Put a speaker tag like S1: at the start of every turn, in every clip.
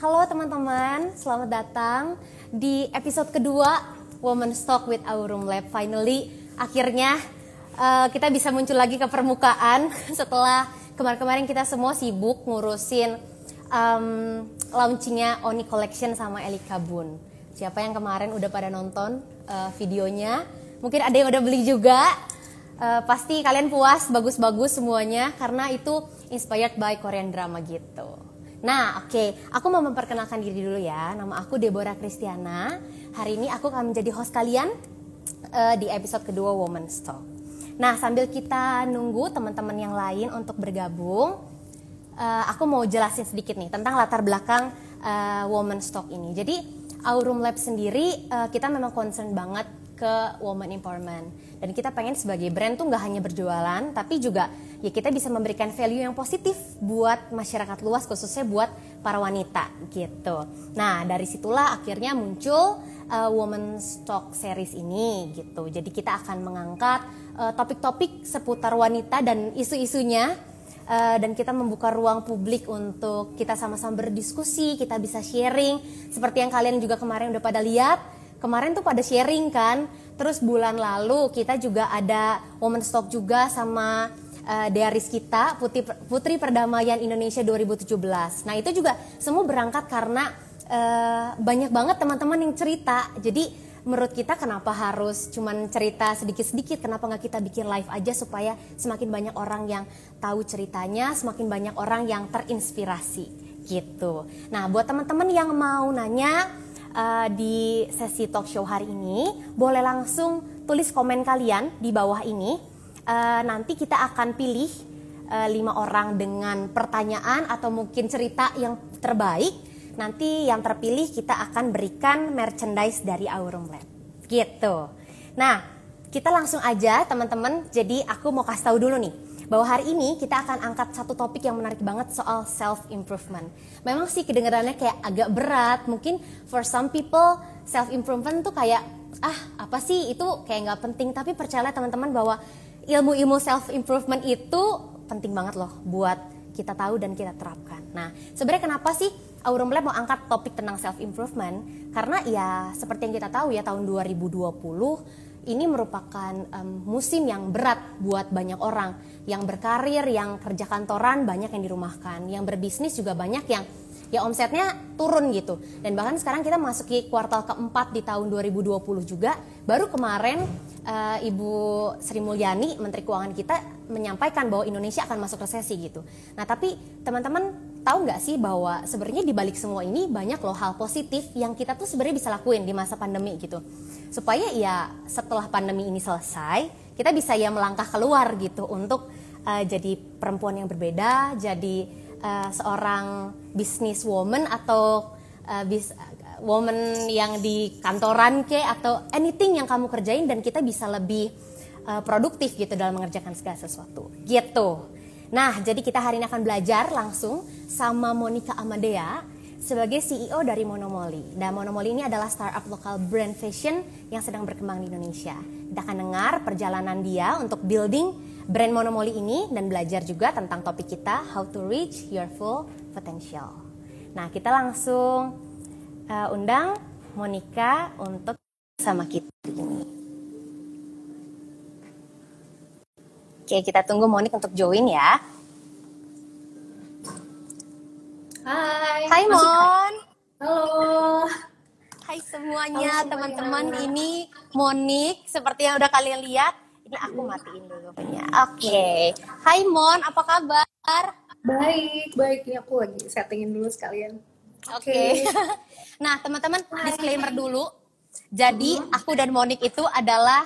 S1: Halo teman-teman, selamat datang di episode kedua Woman Talk with Aurum Lab. Finally, akhirnya uh, kita bisa muncul lagi ke permukaan setelah kemarin-kemarin kita semua sibuk ngurusin um, launchingnya Oni Collection sama Eli Kabun. Siapa yang kemarin udah pada nonton uh, videonya? Mungkin ada yang udah beli juga. Uh, pasti kalian puas, bagus-bagus semuanya karena itu inspired by Korean drama gitu. Nah, oke, okay. aku mau memperkenalkan diri dulu ya. Nama aku Deborah Kristiana. Hari ini aku akan menjadi host kalian uh, di episode kedua Women's Talk. Nah, sambil kita nunggu teman-teman yang lain untuk bergabung, uh, aku mau jelasin sedikit nih tentang latar belakang uh, Women's Talk ini. Jadi, Aurum Lab sendiri uh, kita memang concern banget ke woman empowerment dan kita pengen sebagai brand tuh nggak hanya berjualan tapi juga ya kita bisa memberikan value yang positif buat masyarakat luas khususnya buat para wanita gitu. Nah dari situlah akhirnya muncul uh, Women's Talk series ini gitu. Jadi kita akan mengangkat uh, topik-topik seputar wanita dan isu-isunya uh, dan kita membuka ruang publik untuk kita sama-sama berdiskusi, kita bisa sharing seperti yang kalian juga kemarin udah pada lihat kemarin tuh pada sharing kan. Terus bulan lalu kita juga ada Women Stock juga sama uh, Dearis kita Putri Putri Perdamaian Indonesia 2017. Nah, itu juga semua berangkat karena uh, banyak banget teman-teman yang cerita. Jadi menurut kita kenapa harus cuman cerita sedikit-sedikit kenapa nggak kita bikin live aja supaya semakin banyak orang yang tahu ceritanya semakin banyak orang yang terinspirasi gitu nah buat teman-teman yang mau nanya uh, di sesi talk show hari ini, boleh langsung tulis komen kalian di bawah ini. Uh, nanti kita akan pilih uh, lima orang dengan pertanyaan atau mungkin cerita yang terbaik. Nanti yang terpilih kita akan berikan merchandise dari Aurum Lab. Gitu. Nah, kita langsung aja teman-teman. Jadi aku mau kasih tahu dulu nih bahwa hari ini kita akan angkat satu topik yang menarik banget soal self improvement. Memang sih kedengarannya kayak agak berat, mungkin for some people self improvement tuh kayak ah apa sih itu kayak nggak penting. Tapi percayalah teman-teman bahwa ilmu-ilmu self improvement itu penting banget loh buat kita tahu dan kita terapkan. Nah, sebenarnya kenapa sih Aurum Lab mau angkat topik tentang self improvement? Karena ya seperti yang kita tahu ya tahun 2020 ini merupakan um, musim yang berat buat banyak orang yang berkarir, yang kerja kantoran banyak yang dirumahkan, yang berbisnis juga banyak yang ya omsetnya turun gitu. Dan bahkan sekarang kita masuki kuartal keempat di tahun 2020 juga. Baru kemarin uh, Ibu Sri Mulyani, Menteri Keuangan kita menyampaikan bahwa Indonesia akan masuk resesi gitu. Nah tapi teman-teman tahu nggak sih bahwa sebenarnya di balik semua ini banyak loh hal positif yang kita tuh sebenarnya bisa lakuin di masa pandemi gitu. Supaya ya setelah pandemi ini selesai, kita bisa ya melangkah keluar gitu untuk uh, jadi perempuan yang berbeda, jadi uh, seorang business woman atau uh, bis, woman yang di kantoran ke atau anything yang kamu kerjain dan kita bisa lebih uh, produktif gitu dalam mengerjakan segala sesuatu gitu. Nah, jadi kita hari ini akan belajar langsung sama Monica Amadea sebagai CEO dari Monomoli. Dan Monomoli ini adalah startup lokal brand fashion yang sedang berkembang di Indonesia. Kita akan dengar perjalanan dia untuk building brand Monomoli ini dan belajar juga tentang topik kita How to Reach Your Full Potential. Nah, kita langsung uh, undang Monica untuk sama kita ini. Oke, kita tunggu Monik untuk join ya.
S2: Hai.
S1: Hai Mon.
S2: Halo.
S1: Hai semuanya teman-teman. Ini Monik seperti yang udah kalian lihat. Ini aku matiin dulu punya. Oke. Okay. Hai Mon, apa kabar?
S2: Baik, baik. Ini aku lagi settingin dulu sekalian.
S1: Oke. Okay. nah, teman-teman, disclaimer dulu. Jadi, aku dan Monik itu adalah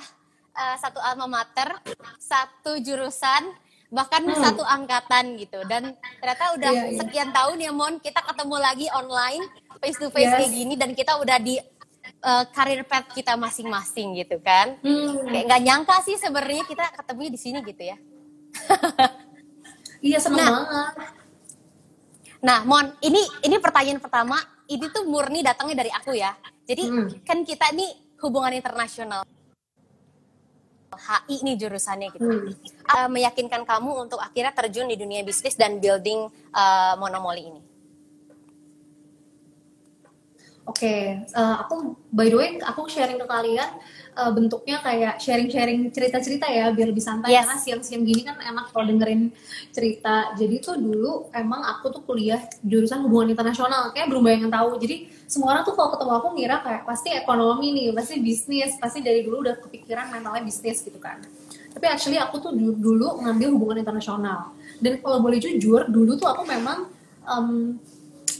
S1: uh, satu alma mater, satu jurusan, bahkan hmm. satu angkatan gitu. Dan ternyata udah yeah, yeah. sekian tahun ya Mon, kita ketemu lagi online, face to face yes. kayak gini, dan kita udah di uh, karir path kita masing-masing gitu kan. Hmm. Kayak nggak nyangka sih sebenarnya kita ketemunya di sini gitu ya.
S2: iya seneng nah, banget.
S1: Nah, Mon, ini ini pertanyaan pertama, ini tuh murni datangnya dari aku ya. Jadi hmm. kan kita ini hubungan internasional. HI nih jurusannya gitu. Hmm. Uh, meyakinkan kamu untuk akhirnya terjun di dunia bisnis dan building uh, monomoli ini.
S2: Oke, okay. uh, aku by the way aku sharing ke kalian uh, bentuknya kayak sharing-sharing cerita-cerita ya biar lebih santai yes. karena siang-siang gini kan enak kalau dengerin cerita. Jadi tuh dulu emang aku tuh kuliah jurusan hubungan internasional kayak belum banyak yang tahu. Jadi semua orang tuh kalau ketemu aku ngira kayak pasti ekonomi nih, pasti bisnis, pasti dari dulu udah kepikiran mentalnya bisnis gitu kan. Tapi actually aku tuh dulu, dulu ngambil hubungan internasional. Dan kalau boleh jujur, dulu tuh aku memang um,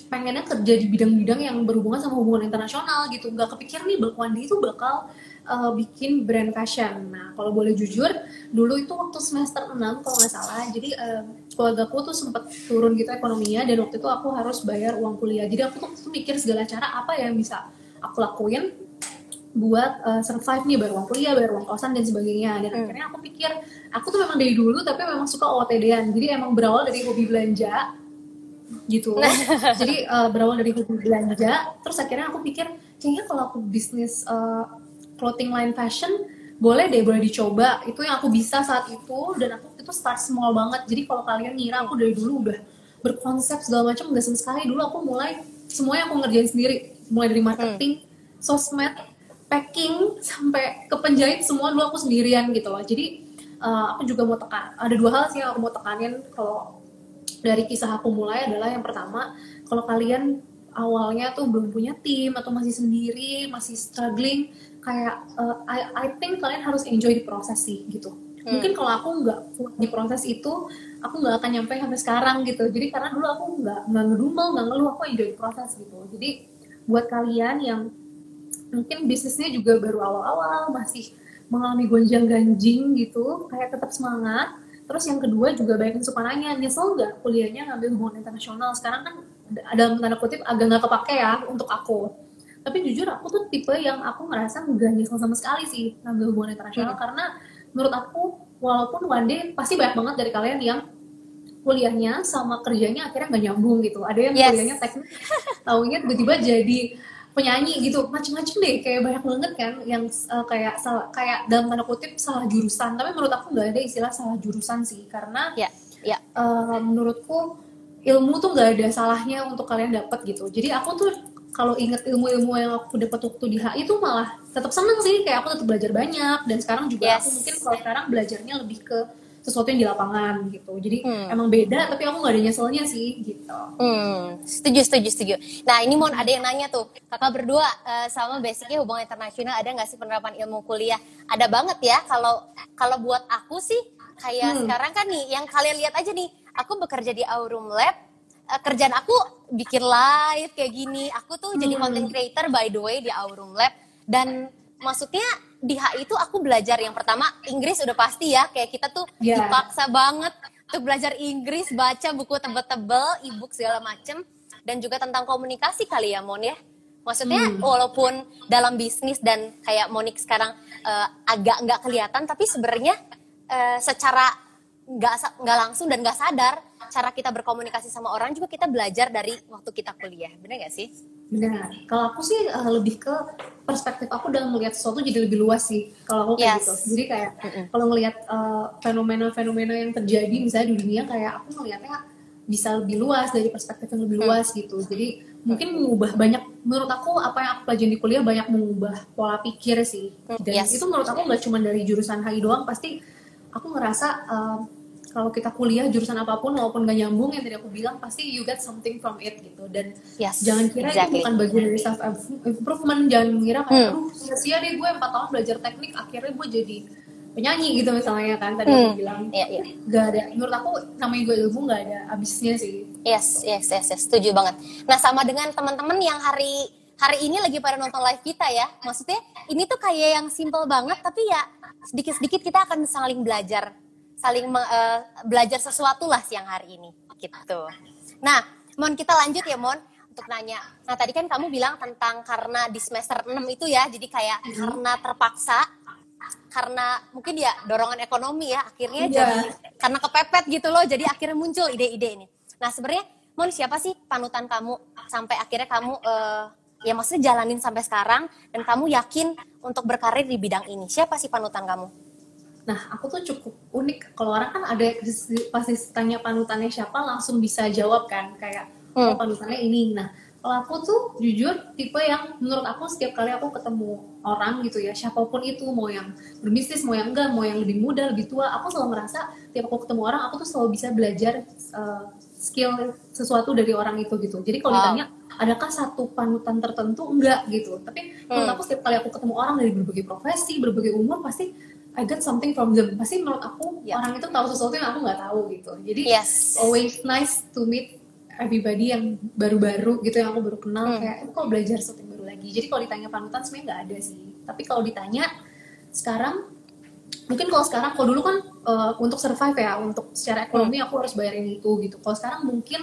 S2: pengennya kerja di bidang-bidang yang berhubungan sama hubungan internasional gitu nggak kepikir nih Wandi itu bakal uh, bikin brand fashion nah kalau boleh jujur dulu itu waktu semester 6 kalau nggak salah jadi uh, keluarga aku tuh sempat turun gitu ekonominya dan waktu itu aku harus bayar uang kuliah jadi aku tuh, tuh mikir segala cara apa yang bisa aku lakuin buat uh, survive nih bayar uang kuliah, bayar uang kosan dan sebagainya. Dan hmm. akhirnya aku pikir aku tuh memang dari dulu tapi memang suka OTD-an. Jadi emang berawal dari hobi belanja gitu nah. jadi uh, berawal dari hobi belanja terus akhirnya aku pikir kayaknya kalau aku bisnis uh, clothing line fashion boleh deh boleh dicoba. Itu yang aku bisa saat itu dan aku itu start small banget. Jadi kalau kalian ngira aku dari dulu udah berkonsep segala macam nggak sama sekali. Dulu aku mulai semuanya aku ngerjain sendiri. Mulai dari marketing hmm. sosmed packing sampai ke penjahit semua dulu aku sendirian gitu loh. Jadi uh, aku juga mau tekan ada dua hal sih yang aku mau tekanin. Kalau dari kisah aku mulai adalah yang pertama kalau kalian awalnya tuh belum punya tim atau masih sendiri masih struggling kayak uh, I, I think kalian harus enjoy di proses sih gitu hmm. mungkin kalau aku nggak di proses itu aku nggak akan nyampe sampai sekarang gitu jadi karena dulu aku nggak nggak ngedumel nggak ngeluh aku enjoy di proses gitu jadi buat kalian yang mungkin bisnisnya juga baru awal-awal masih mengalami gonjang ganjing gitu kayak tetap semangat Terus yang kedua juga banyak yang suka nanya, nyesel nggak kuliahnya ngambil hubungan internasional? Sekarang kan dalam tanda kutip agak nggak kepake ya untuk aku. Tapi jujur aku tuh tipe yang aku ngerasa nggak nyesel sama sekali sih ngambil hubungan internasional hmm. karena menurut aku walaupun one day pasti banyak banget dari kalian yang kuliahnya sama kerjanya akhirnya nggak nyambung gitu. Ada yang yes. kuliahnya teknik, taunya tiba-tiba jadi penyanyi gitu macem-macem deh kayak banyak banget kan yang uh, kayak salah kayak dalam tanda kutip salah jurusan tapi menurut aku nggak ada istilah salah jurusan sih karena ya, ya. Uh, menurutku ilmu tuh nggak ada salahnya untuk kalian dapat gitu jadi aku tuh kalau inget ilmu-ilmu yang aku dapat waktu di HI itu malah tetap seneng sih kayak aku tetap belajar banyak dan sekarang juga yes. aku mungkin kalau sekarang belajarnya lebih ke sesuatu yang di lapangan gitu jadi hmm. emang beda tapi aku nggak ada nyeselnya sih gitu
S1: hmm. setuju setuju setuju nah ini mau ada yang nanya tuh kakak berdua uh, sama basicnya hubungan internasional ada nggak sih penerapan ilmu kuliah ada banget ya kalau kalau buat aku sih kayak hmm. sekarang kan nih yang kalian lihat aja nih aku bekerja di Aurum Lab uh, kerjaan aku bikin live kayak gini aku tuh hmm. jadi content creator by the way di Aurum Lab dan maksudnya di HI itu aku belajar yang pertama Inggris udah pasti ya kayak kita tuh yeah. dipaksa banget untuk belajar Inggris baca buku tebel-tebel ebook segala macem dan juga tentang komunikasi kali ya Mon ya maksudnya hmm. walaupun dalam bisnis dan kayak Monik sekarang uh, agak nggak kelihatan tapi sebenarnya uh, secara nggak nggak langsung dan nggak sadar cara kita berkomunikasi sama orang juga kita belajar dari waktu kita kuliah benar gak sih
S2: Benar. Kalau aku sih uh, lebih ke perspektif aku dalam melihat sesuatu jadi lebih luas sih. Kalau aku kayak yes. gitu. Jadi kayak mm -hmm. kalau ngelihat uh, fenomena-fenomena yang terjadi misalnya di dunia kayak aku ngelihatnya bisa lebih luas dari perspektif yang lebih luas mm. gitu. Jadi mungkin mengubah banyak menurut aku apa yang aku pelajari di kuliah banyak mengubah pola pikir sih. Dan yes. itu menurut aku nggak cuma dari jurusan HI doang, pasti aku ngerasa uh, kalau kita kuliah jurusan apa pun walaupun gak nyambung yang tadi aku bilang pasti you get something from it gitu dan yes, jangan kira exactly. itu bukan bagian dari self improvement jangan mengira kayak hmm. sia-sia deh gue empat tahun belajar teknik akhirnya gue jadi penyanyi gitu misalnya kan tadi hmm. aku bilang yeah, yeah. gak ada menurut aku namanya gue ilmu gak ada habisnya sih
S1: yes yes yes, yes setuju banget nah sama dengan teman-teman yang hari hari ini lagi pada nonton live kita ya maksudnya ini tuh kayak yang simple banget tapi ya sedikit-sedikit kita akan saling belajar saling uh, belajar sesuatu lah siang hari ini gitu. Nah, Mon kita lanjut ya Mon untuk nanya. Nah, tadi kan kamu bilang tentang karena di semester 6 itu ya, jadi kayak hmm. karena terpaksa karena mungkin ya dorongan ekonomi ya akhirnya yeah. jadi karena kepepet gitu loh jadi akhirnya muncul ide-ide ini. Nah, sebenarnya Mon siapa sih panutan kamu sampai akhirnya kamu uh, ya maksudnya jalanin sampai sekarang dan kamu yakin untuk berkarir di bidang ini? Siapa sih panutan kamu?
S2: Nah, aku tuh cukup unik. Kalau orang kan ada pasti tanya panutannya siapa, langsung bisa jawab kan, kayak oh, hmm. oh panutannya ini. Nah, kalau aku tuh jujur tipe yang menurut aku setiap kali aku ketemu orang gitu ya siapa pun itu mau yang berbisnis mau yang enggak mau yang lebih muda lebih tua aku selalu merasa tiap aku ketemu orang aku tuh selalu bisa belajar uh, skill sesuatu dari orang itu gitu jadi kalau wow. ditanya adakah satu panutan tertentu enggak gitu tapi menurut hmm. aku setiap kali aku ketemu orang dari berbagai profesi berbagai umur pasti I got something from them pasti menurut aku yeah. orang itu tahu sesuatu yang aku nggak tahu gitu jadi yes. always nice to meet everybody yang baru-baru gitu yang aku baru kenal hmm. kayak kok belajar sesuatu yang baru lagi jadi kalau ditanya panutan sebenarnya nggak ada sih tapi kalau ditanya sekarang mungkin kalau sekarang kalau dulu kan uh, untuk survive ya untuk secara ekonomi hmm. aku harus bayarin itu gitu kalau sekarang mungkin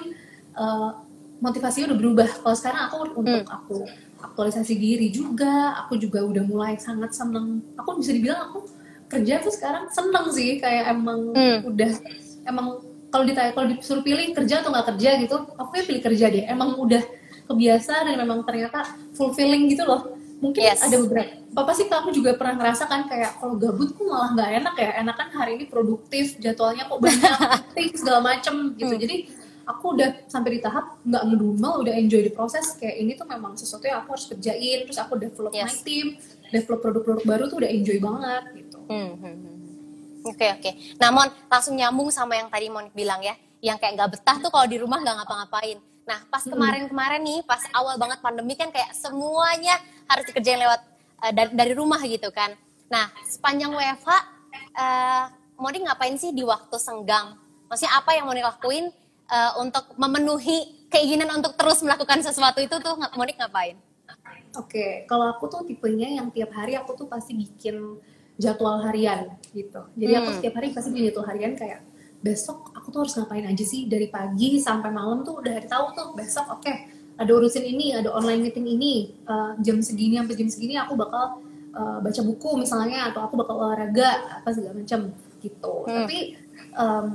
S2: uh, motivasinya udah berubah kalau sekarang aku untuk hmm. aku aktualisasi diri juga aku juga udah mulai sangat seneng aku bisa dibilang aku kerja tuh sekarang seneng sih kayak emang hmm. udah emang kalau ditanya kalau disuruh pilih kerja atau nggak kerja gitu aku ya pilih kerja deh emang udah kebiasa dan memang ternyata fulfilling gitu loh mungkin yes. ada beberapa apa sih kamu juga pernah ngerasa kan kayak kalau gabut kok malah nggak enak ya enak kan hari ini produktif jadwalnya kok banyak aktif segala macem gitu hmm. jadi aku udah sampai di tahap nggak ngedumel udah enjoy di proses kayak ini tuh memang sesuatu yang aku harus kerjain terus aku develop yes. my team develop produk-produk baru tuh udah enjoy banget gitu hmm. hmm, hmm.
S1: Oke okay, oke. Okay. Namun langsung nyambung sama yang tadi Monik bilang ya, yang kayak nggak betah tuh kalau di rumah nggak ngapa-ngapain. Nah pas kemarin-kemarin nih, pas awal banget pandemi kan kayak semuanya harus dikerjain lewat uh, dari, dari rumah gitu kan. Nah sepanjang WFH, uh, Monik ngapain sih di waktu senggang? Maksudnya apa yang Monik lakuin uh, untuk memenuhi keinginan untuk terus melakukan sesuatu itu tuh Monik ngapain?
S2: Oke, okay. kalau aku tuh tipenya yang tiap hari aku tuh pasti bikin jadwal harian gitu. Jadi hmm. aku setiap hari pasti punya jadwal harian kayak besok aku tuh harus ngapain aja sih dari pagi sampai malam tuh udah hari tahu tuh besok oke okay, ada urusin ini ada online meeting ini uh, jam segini sampai jam segini aku bakal uh, baca buku misalnya atau aku bakal olahraga apa segala macam gitu. Hmm. Tapi um,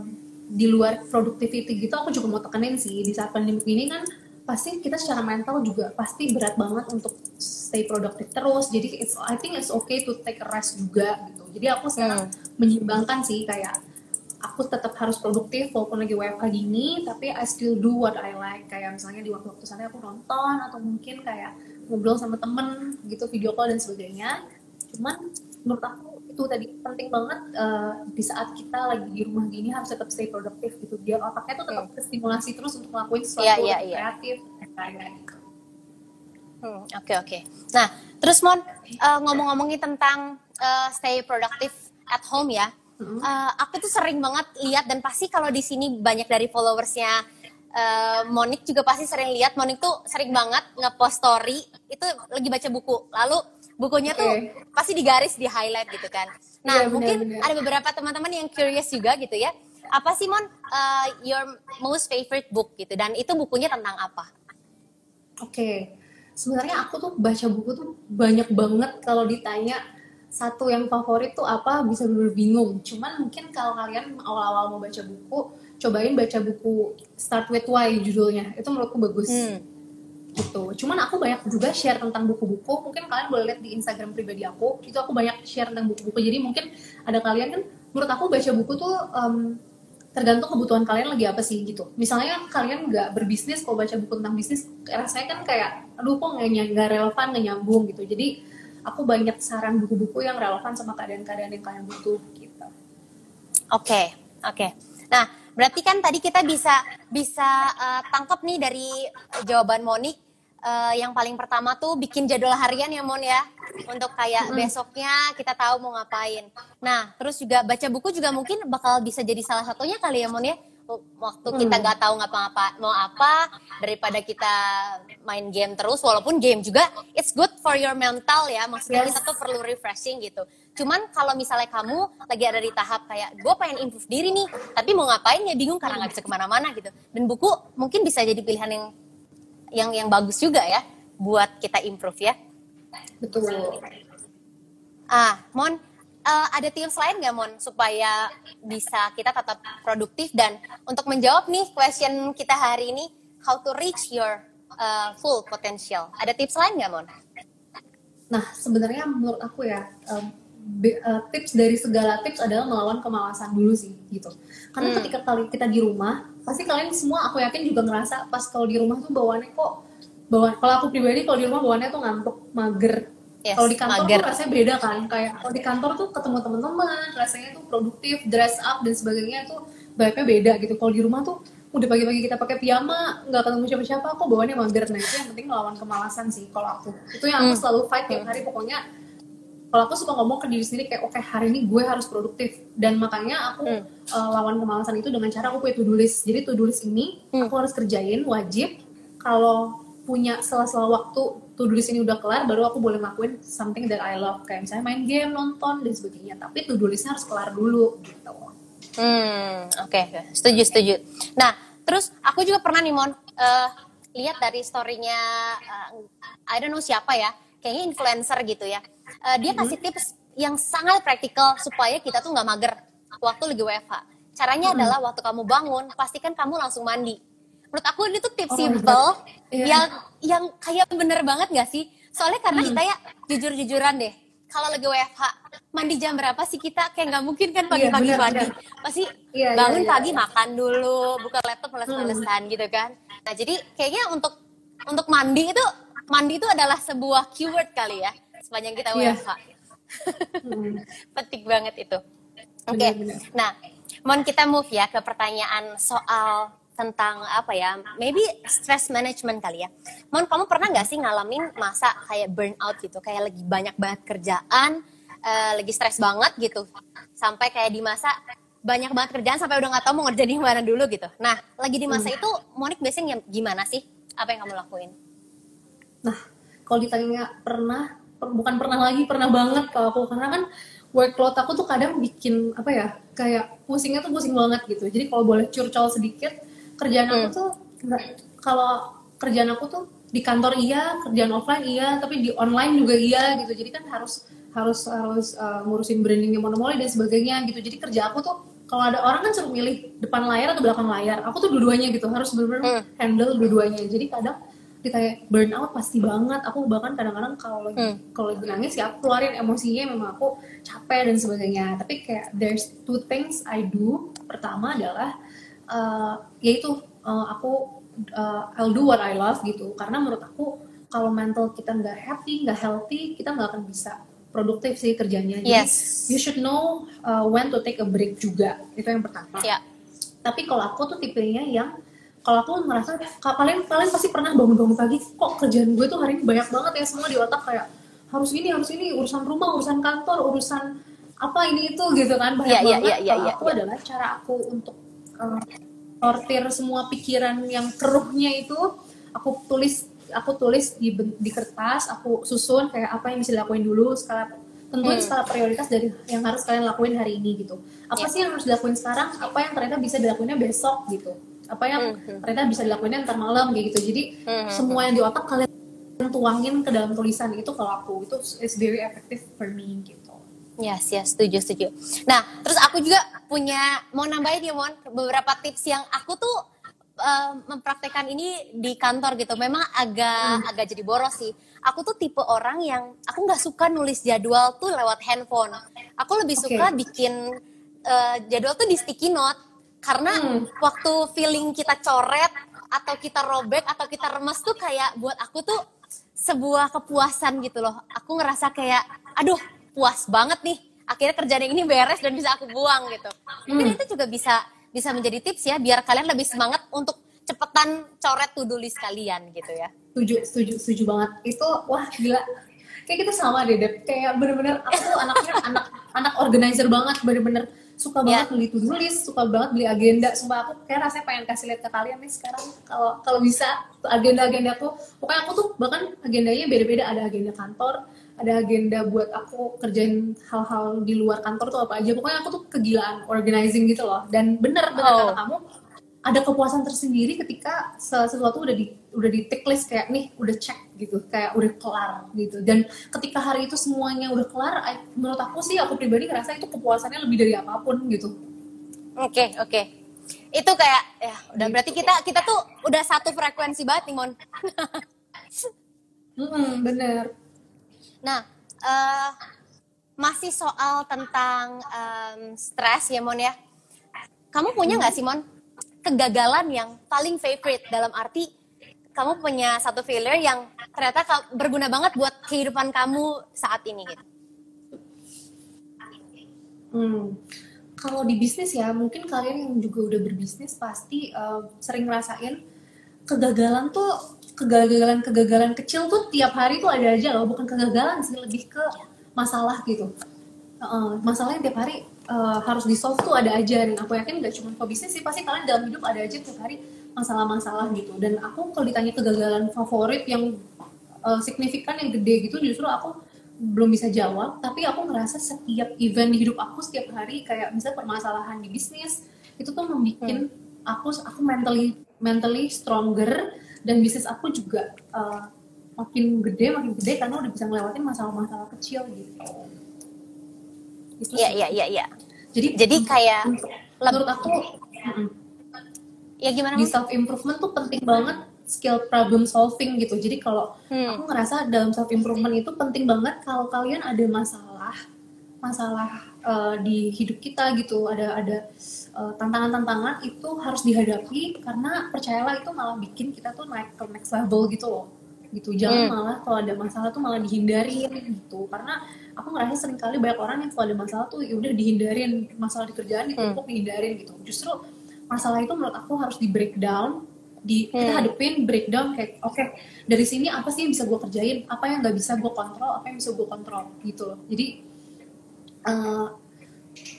S2: di luar productivity gitu aku juga mau tekenin sih di saat pandemi ini kan pasti kita secara mental juga pasti berat banget untuk stay produktif terus. Jadi it's I think it's okay to take a rest juga gitu. Jadi aku sekarang hmm. menyimbangkan sih kayak aku tetap harus produktif walaupun lagi WFH gini tapi I still do what I like. Kayak misalnya di waktu-waktu sana aku nonton atau mungkin kayak ngobrol sama temen gitu video call dan sebagainya. Cuman menurut aku itu tadi penting banget uh, di saat kita lagi di rumah gini harus tetap stay produktif gitu biar otaknya tuh tetap hmm. stimulasi terus untuk ngelakuin sesuatu yeah, yeah, yeah. kreatif kayak gitu.
S1: Hmm, oke okay, oke. Okay. Nah, terus Mon uh, ngomong-ngomongin tentang uh, stay productive at home ya. Hmm. Uh, aku tuh sering banget lihat dan pasti kalau di sini banyak dari followersnya uh, Monik juga pasti sering lihat. Monik tuh sering banget ngepost story itu lagi baca buku. Lalu bukunya okay. tuh pasti digaris di highlight gitu kan. Nah yeah, mungkin bener, bener. ada beberapa teman-teman yang curious juga gitu ya. Apa sih Mon uh, your most favorite book gitu dan itu bukunya tentang apa?
S2: Oke, okay. sebenarnya aku tuh baca buku tuh banyak banget kalau ditanya satu yang favorit tuh apa bisa bener bingung. Cuman mungkin kalau kalian awal-awal mau baca buku, cobain baca buku Start with Why judulnya. Itu menurutku bagus. Hmm gitu. Cuman aku banyak juga share tentang buku-buku. Mungkin kalian boleh lihat di Instagram pribadi aku. Itu aku banyak share tentang buku-buku. Jadi mungkin ada kalian kan, menurut aku baca buku tuh um, tergantung kebutuhan kalian lagi apa sih gitu. Misalnya kalian nggak berbisnis, kalau baca buku tentang bisnis, rasanya kan kayak, aduh kok nggak relevan, nggak nyambung gitu. Jadi aku banyak saran buku-buku yang relevan sama keadaan-keadaan yang kalian butuh gitu.
S1: Oke, okay, oke. Okay. Nah, berarti kan tadi kita bisa bisa uh, tangkap nih dari jawaban Monik uh, yang paling pertama tuh bikin jadwal harian ya Mon ya untuk kayak hmm. besoknya kita tahu mau ngapain. Nah terus juga baca buku juga mungkin bakal bisa jadi salah satunya kali ya Mon ya waktu kita hmm. nggak tahu ngapa-ngapa mau apa daripada kita main game terus walaupun game juga it's good for your mental ya maksudnya yes. kita tuh perlu refreshing gitu cuman kalau misalnya kamu lagi ada di tahap kayak gue pengen improve diri nih tapi mau ngapain ya bingung karena nggak bisa ke mana-mana gitu dan buku mungkin bisa jadi pilihan yang yang yang bagus juga ya buat kita improve ya.
S2: Betul.
S1: Ah, Mon, uh, ada tips lain nggak Mon supaya bisa kita tetap produktif dan untuk menjawab nih question kita hari ini, how to reach your uh, full potential. Ada tips lain nggak Mon?
S2: Nah, sebenarnya menurut aku ya, um, be, uh, tips dari segala tips adalah melawan kemalasan dulu sih gitu. Karena hmm. ketika kali kita di rumah, pasti kalian semua aku yakin juga ngerasa pas kalau di rumah tuh bawaannya kok bawaan kalau aku pribadi kalau di rumah bawaannya tuh ngantuk mager
S1: Yes,
S2: kalau di kantor
S1: mager.
S2: tuh rasanya beda kan kayak kalau di kantor tuh ketemu teman-teman rasanya tuh produktif dress up dan sebagainya tuh vibe-nya beda gitu kalau di rumah tuh udah pagi-pagi kita pakai piyama nggak ketemu siapa-siapa kok bawaannya mager nah itu yang penting melawan kemalasan sih kalau aku itu yang aku
S1: Hmm.
S2: selalu fight tiap hari pokoknya kalau aku suka ngomong ke diri sendiri kayak oke hari ini gue harus produktif dan makanya aku
S1: Hmm.
S2: uh, lawan kemalasan itu dengan cara aku punya to-do list jadi to-do list ini
S1: Hmm.
S2: aku harus kerjain wajib kalau punya sela-sela waktu to-do list ini udah kelar baru aku boleh ngelakuin something that I love kayak misalnya main game nonton dan sebagainya tapi to-do listnya harus kelar dulu gitu
S1: Hmm, oke, oke. setuju, setuju. Nah, terus aku juga pernah nih Mon, eh, lihat dari storynya, eh, I don't know siapa ya, kayaknya influencer gitu ya. Eh, dia kasih tips yang sangat praktikal supaya kita tuh nggak mager waktu lagi WFH. Caranya adalah waktu kamu bangun, pastikan kamu langsung mandi. Menurut aku ini tuh tips
S2: Oh
S1: simple.
S2: Iya.
S1: yang yang kayak bener banget gak sih? Soalnya karena kita ya jujur-jujuran deh. Kalau lagi WFH, mandi jam berapa sih kita? Kayak nggak mungkin kan pagi-pagi
S2: benar,
S1: mandi. Pasti
S2: Iya, iya,
S1: bangun
S2: iya,
S1: pagi
S2: iya.
S1: makan dulu, buka laptop males-malesan gitu kan. Nah, jadi kayaknya untuk untuk mandi itu mandi itu adalah sebuah keyword kali ya sepanjang kita
S2: Iya.
S1: WFH.
S2: Hmm.
S1: Penting banget itu. Oke.
S2: Benar-benar.
S1: Nah, mohon kita move ya ke pertanyaan soal tentang apa ya, maybe stress management kali ya. Mon, kamu pernah nggak sih ngalamin masa kayak burnout gitu, kayak lagi banyak banget kerjaan, eh, lagi stres banget gitu, sampai kayak di masa banyak banget kerjaan sampai udah nggak tahu mau ngerjain di mana dulu gitu. Nah, lagi di masa itu, Monik biasanya gimana sih? Apa yang kamu lakuin?
S2: Nah, kalau ditanya pernah, per- bukan pernah lagi, pernah banget kalau aku karena kan workload aku tuh kadang bikin apa ya, kayak pusingnya tuh pusing banget gitu. Jadi kalau boleh curcol sedikit, kerjaan aku
S1: Hmm.
S2: tuh nggak kalau kerjaan aku tuh di kantor iya, kerjaan offline iya, tapi di online juga iya gitu. Jadi kan harus harus harus uh, ngurusin brandingnya monopoli dan sebagainya gitu. Jadi kerja aku tuh kalau ada orang kan suruh milih depan layar atau belakang layar, aku tuh dua-duanya gitu harus benar-benar
S1: Hmm.
S2: handle dua-duanya. Jadi kadang ditanya burnout pasti banget. Aku bahkan kadang-kadang kalau lagi
S1: Hmm.
S2: kalau lagi nangis ya aku keluarin emosinya memang aku capek dan sebagainya. Tapi kayak there's two things I do. Pertama adalah uh, yaitu uh, aku uh, I'll do what I love gitu. Karena menurut aku kalau mental kita nggak happy, nggak healthy, kita nggak akan bisa produktif sih kerjanya. Jadi
S1: Yes.
S2: you should know uh, when to take a break juga. Itu yang pertama.
S1: Ya.
S2: Tapi kalau aku tuh tipenya yang kalau aku merasa ka- kalian kalian pasti pernah bangun-bangun pagi kok kerjaan gue tuh hari ini banyak banget ya semua di otak kayak harus ini harus ini urusan rumah urusan kantor urusan apa ini itu gitu kan banyak
S1: Iya, iya,
S2: banget
S1: iya, iya,
S2: kalau
S1: iya,
S2: aku
S1: iya.
S2: adalah cara aku untuk uh, sortir semua pikiran yang keruhnya itu aku tulis aku tulis di di kertas aku susun kayak apa yang bisa dilakuin dulu skala tentuin
S1: Hmm.
S2: skala prioritas dari yang harus kalian lakuin hari ini gitu apa
S1: Iya.
S2: sih yang harus dilakuin sekarang apa yang ternyata bisa dilakuinnya besok gitu apa yang
S1: Hmm.
S2: ternyata bisa dilakuinnya ntar malam kayak gitu jadi
S1: Hmm.
S2: semua yang di otak kalian tuangin ke dalam tulisan itu kalau aku itu is very effective for me gitu
S1: Yes, yes, setuju, setuju. Nah, terus aku juga punya, mau nambahin ya, Mon, beberapa tips yang aku tuh eh, mempraktekkan ini di kantor gitu. Memang agak agak jadi boros sih. Aku tuh tipe orang yang aku nggak suka nulis jadwal tuh lewat handphone. Aku lebih
S2: Oke.
S1: suka bikin eh, jadwal tuh di sticky note karena
S2: Hmm.
S1: waktu feeling kita coret atau kita robek atau kita remes tuh kayak buat aku tuh sebuah kepuasan gitu loh. Aku ngerasa kayak, aduh puas banget nih. Akhirnya kerjaan yang ini beres dan bisa aku buang gitu. Mungkin
S2: Hmm.
S1: itu juga bisa bisa menjadi tips ya biar kalian lebih semangat untuk cepetan coret to-do list kalian gitu ya.
S2: setuju setuju setuju banget itu wah gila kayak kita sama deh Dep. kayak bener-bener aku tuh anaknya anak anak organizer banget bener-bener suka
S1: Ya.
S2: banget beli to-do list suka banget beli agenda sumpah aku kayak rasanya pengen kasih lihat ke kalian nih sekarang kalau kalau bisa agenda-agenda aku pokoknya aku tuh bahkan agendanya beda-beda ada agenda kantor ada agenda buat aku kerjain hal-hal di luar kantor tuh apa aja. Pokoknya aku tuh kegilaan organizing gitu loh. Dan bener bener
S1: Oh.
S2: kata kamu ada kepuasan tersendiri ketika se- sesuatu udah di udah di tick list kayak nih udah check gitu. Kayak udah kelar gitu. Dan ketika hari itu semuanya udah kelar menurut aku sih aku pribadi ngerasa itu kepuasannya lebih dari apa pun gitu.
S1: Oke, oke. Itu kayak ya udah berarti kita kita tuh udah satu frekuensi banget nih, Mon.
S2: Mm-mm, bener
S1: Nah, eh, masih soal tentang em, stres ya Mon ya. Kamu punya nggak sih Mon kegagalan yang paling favorite dalam arti kamu punya satu failure yang ternyata berguna banget buat kehidupan kamu saat ini gitu.
S2: Hmm. Kalau di bisnis ya, mungkin kalian juga udah berbisnis pasti uh, sering ngerasain kegagalan tuh kegagalan-kegagalan kecil tuh tiap hari tuh ada aja loh, bukan kegagalan sih lebih ke masalah gitu. Uh, masalahnya tiap hari uh, harus di solve tuh ada aja dan aku yakin gak cuma bisnis sih pasti kalian dalam hidup ada aja tiap hari masalah-masalah gitu dan aku kalau ditanya kegagalan favorit yang uh, signifikan yang gede gitu justru aku belum bisa jawab tapi aku ngerasa setiap event di hidup aku setiap hari kayak misalnya permasalahan di bisnis itu tuh membuat hmm. aku aku mentally mentally stronger dan bisnis aku juga uh, makin gede makin gede karena udah bisa ngelewatin masalah-masalah kecil gitu
S1: Iya iya iya iya.
S2: Jadi
S1: jadi kayak
S2: menurut aku
S1: ya gimana?
S2: Di self improvement tuh penting banget skill problem solving gitu. Jadi kalau hmm. aku ngerasa dalam self improvement itu penting banget kalau kalian ada masalah masalah uh, di hidup kita gitu, ada ada eh, tantangan-tantangan itu harus dihadapi karena percayalah itu malah bikin kita tuh naik ke next level gitu loh. Gitu. Jangan hmm. malah kalau ada masalah tuh malah dihindarin gitu. Karena aku ngerasa sering kali banyak orang yang kalau ada masalah tuh ya udah dihindarin masalah di kerjaan ditumpuk hmm. dihindarin gitu. Justru masalah itu menurut aku harus di breakdown di kita hmm. hadepin breakdown kayak oke okay, dari sini apa sih yang bisa gue kerjain apa yang nggak bisa gue kontrol apa yang bisa gue kontrol gitu loh jadi uh,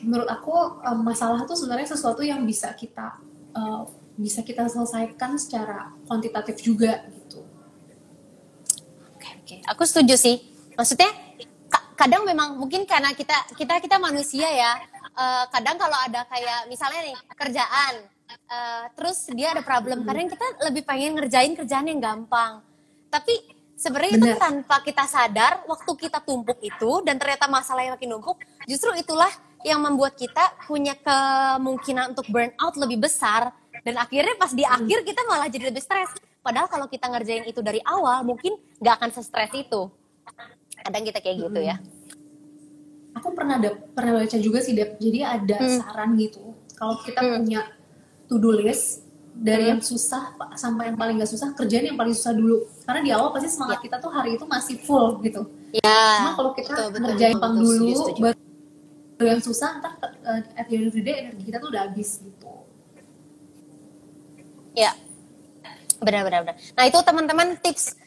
S2: menurut aku uh, masalah tuh sebenarnya sesuatu yang bisa kita uh, bisa kita selesaikan secara kuantitatif juga gitu.
S1: Oke okay, oke. Okay. aku setuju sih. Maksudnya kadang memang mungkin karena kita kita kita manusia ya uh, kadang kalau ada kayak misalnya nih kerjaan uh, terus dia ada problem. Kadang kita lebih pengen ngerjain kerjaan yang gampang. Tapi sebenarnya itu tanpa kita sadar waktu kita tumpuk itu dan ternyata masalah yang makin numpuk justru itulah yang membuat kita punya kemungkinan untuk burn out lebih besar dan akhirnya pas di akhir kita malah jadi lebih stres padahal kalau kita ngerjain itu dari awal mungkin nggak akan stres itu kadang kita kayak gitu ya
S2: aku pernah ada pernah baca juga sih Dep. Jadi ada hmm. saran gitu. Kalau kita hmm. punya to-do list dari hmm. yang susah sampai yang paling gak susah kerjaan yang paling susah dulu. Karena di awal pasti semangat ya. kita tuh hari itu masih full gitu.
S1: Ya.
S2: Cuma kalau kita betul, ngerjain betul, dulu baru yang susah ntar uh, at the end of the day energi kita tuh udah habis gitu.
S1: Ya. Benar benar benar. Nah, itu teman-teman tips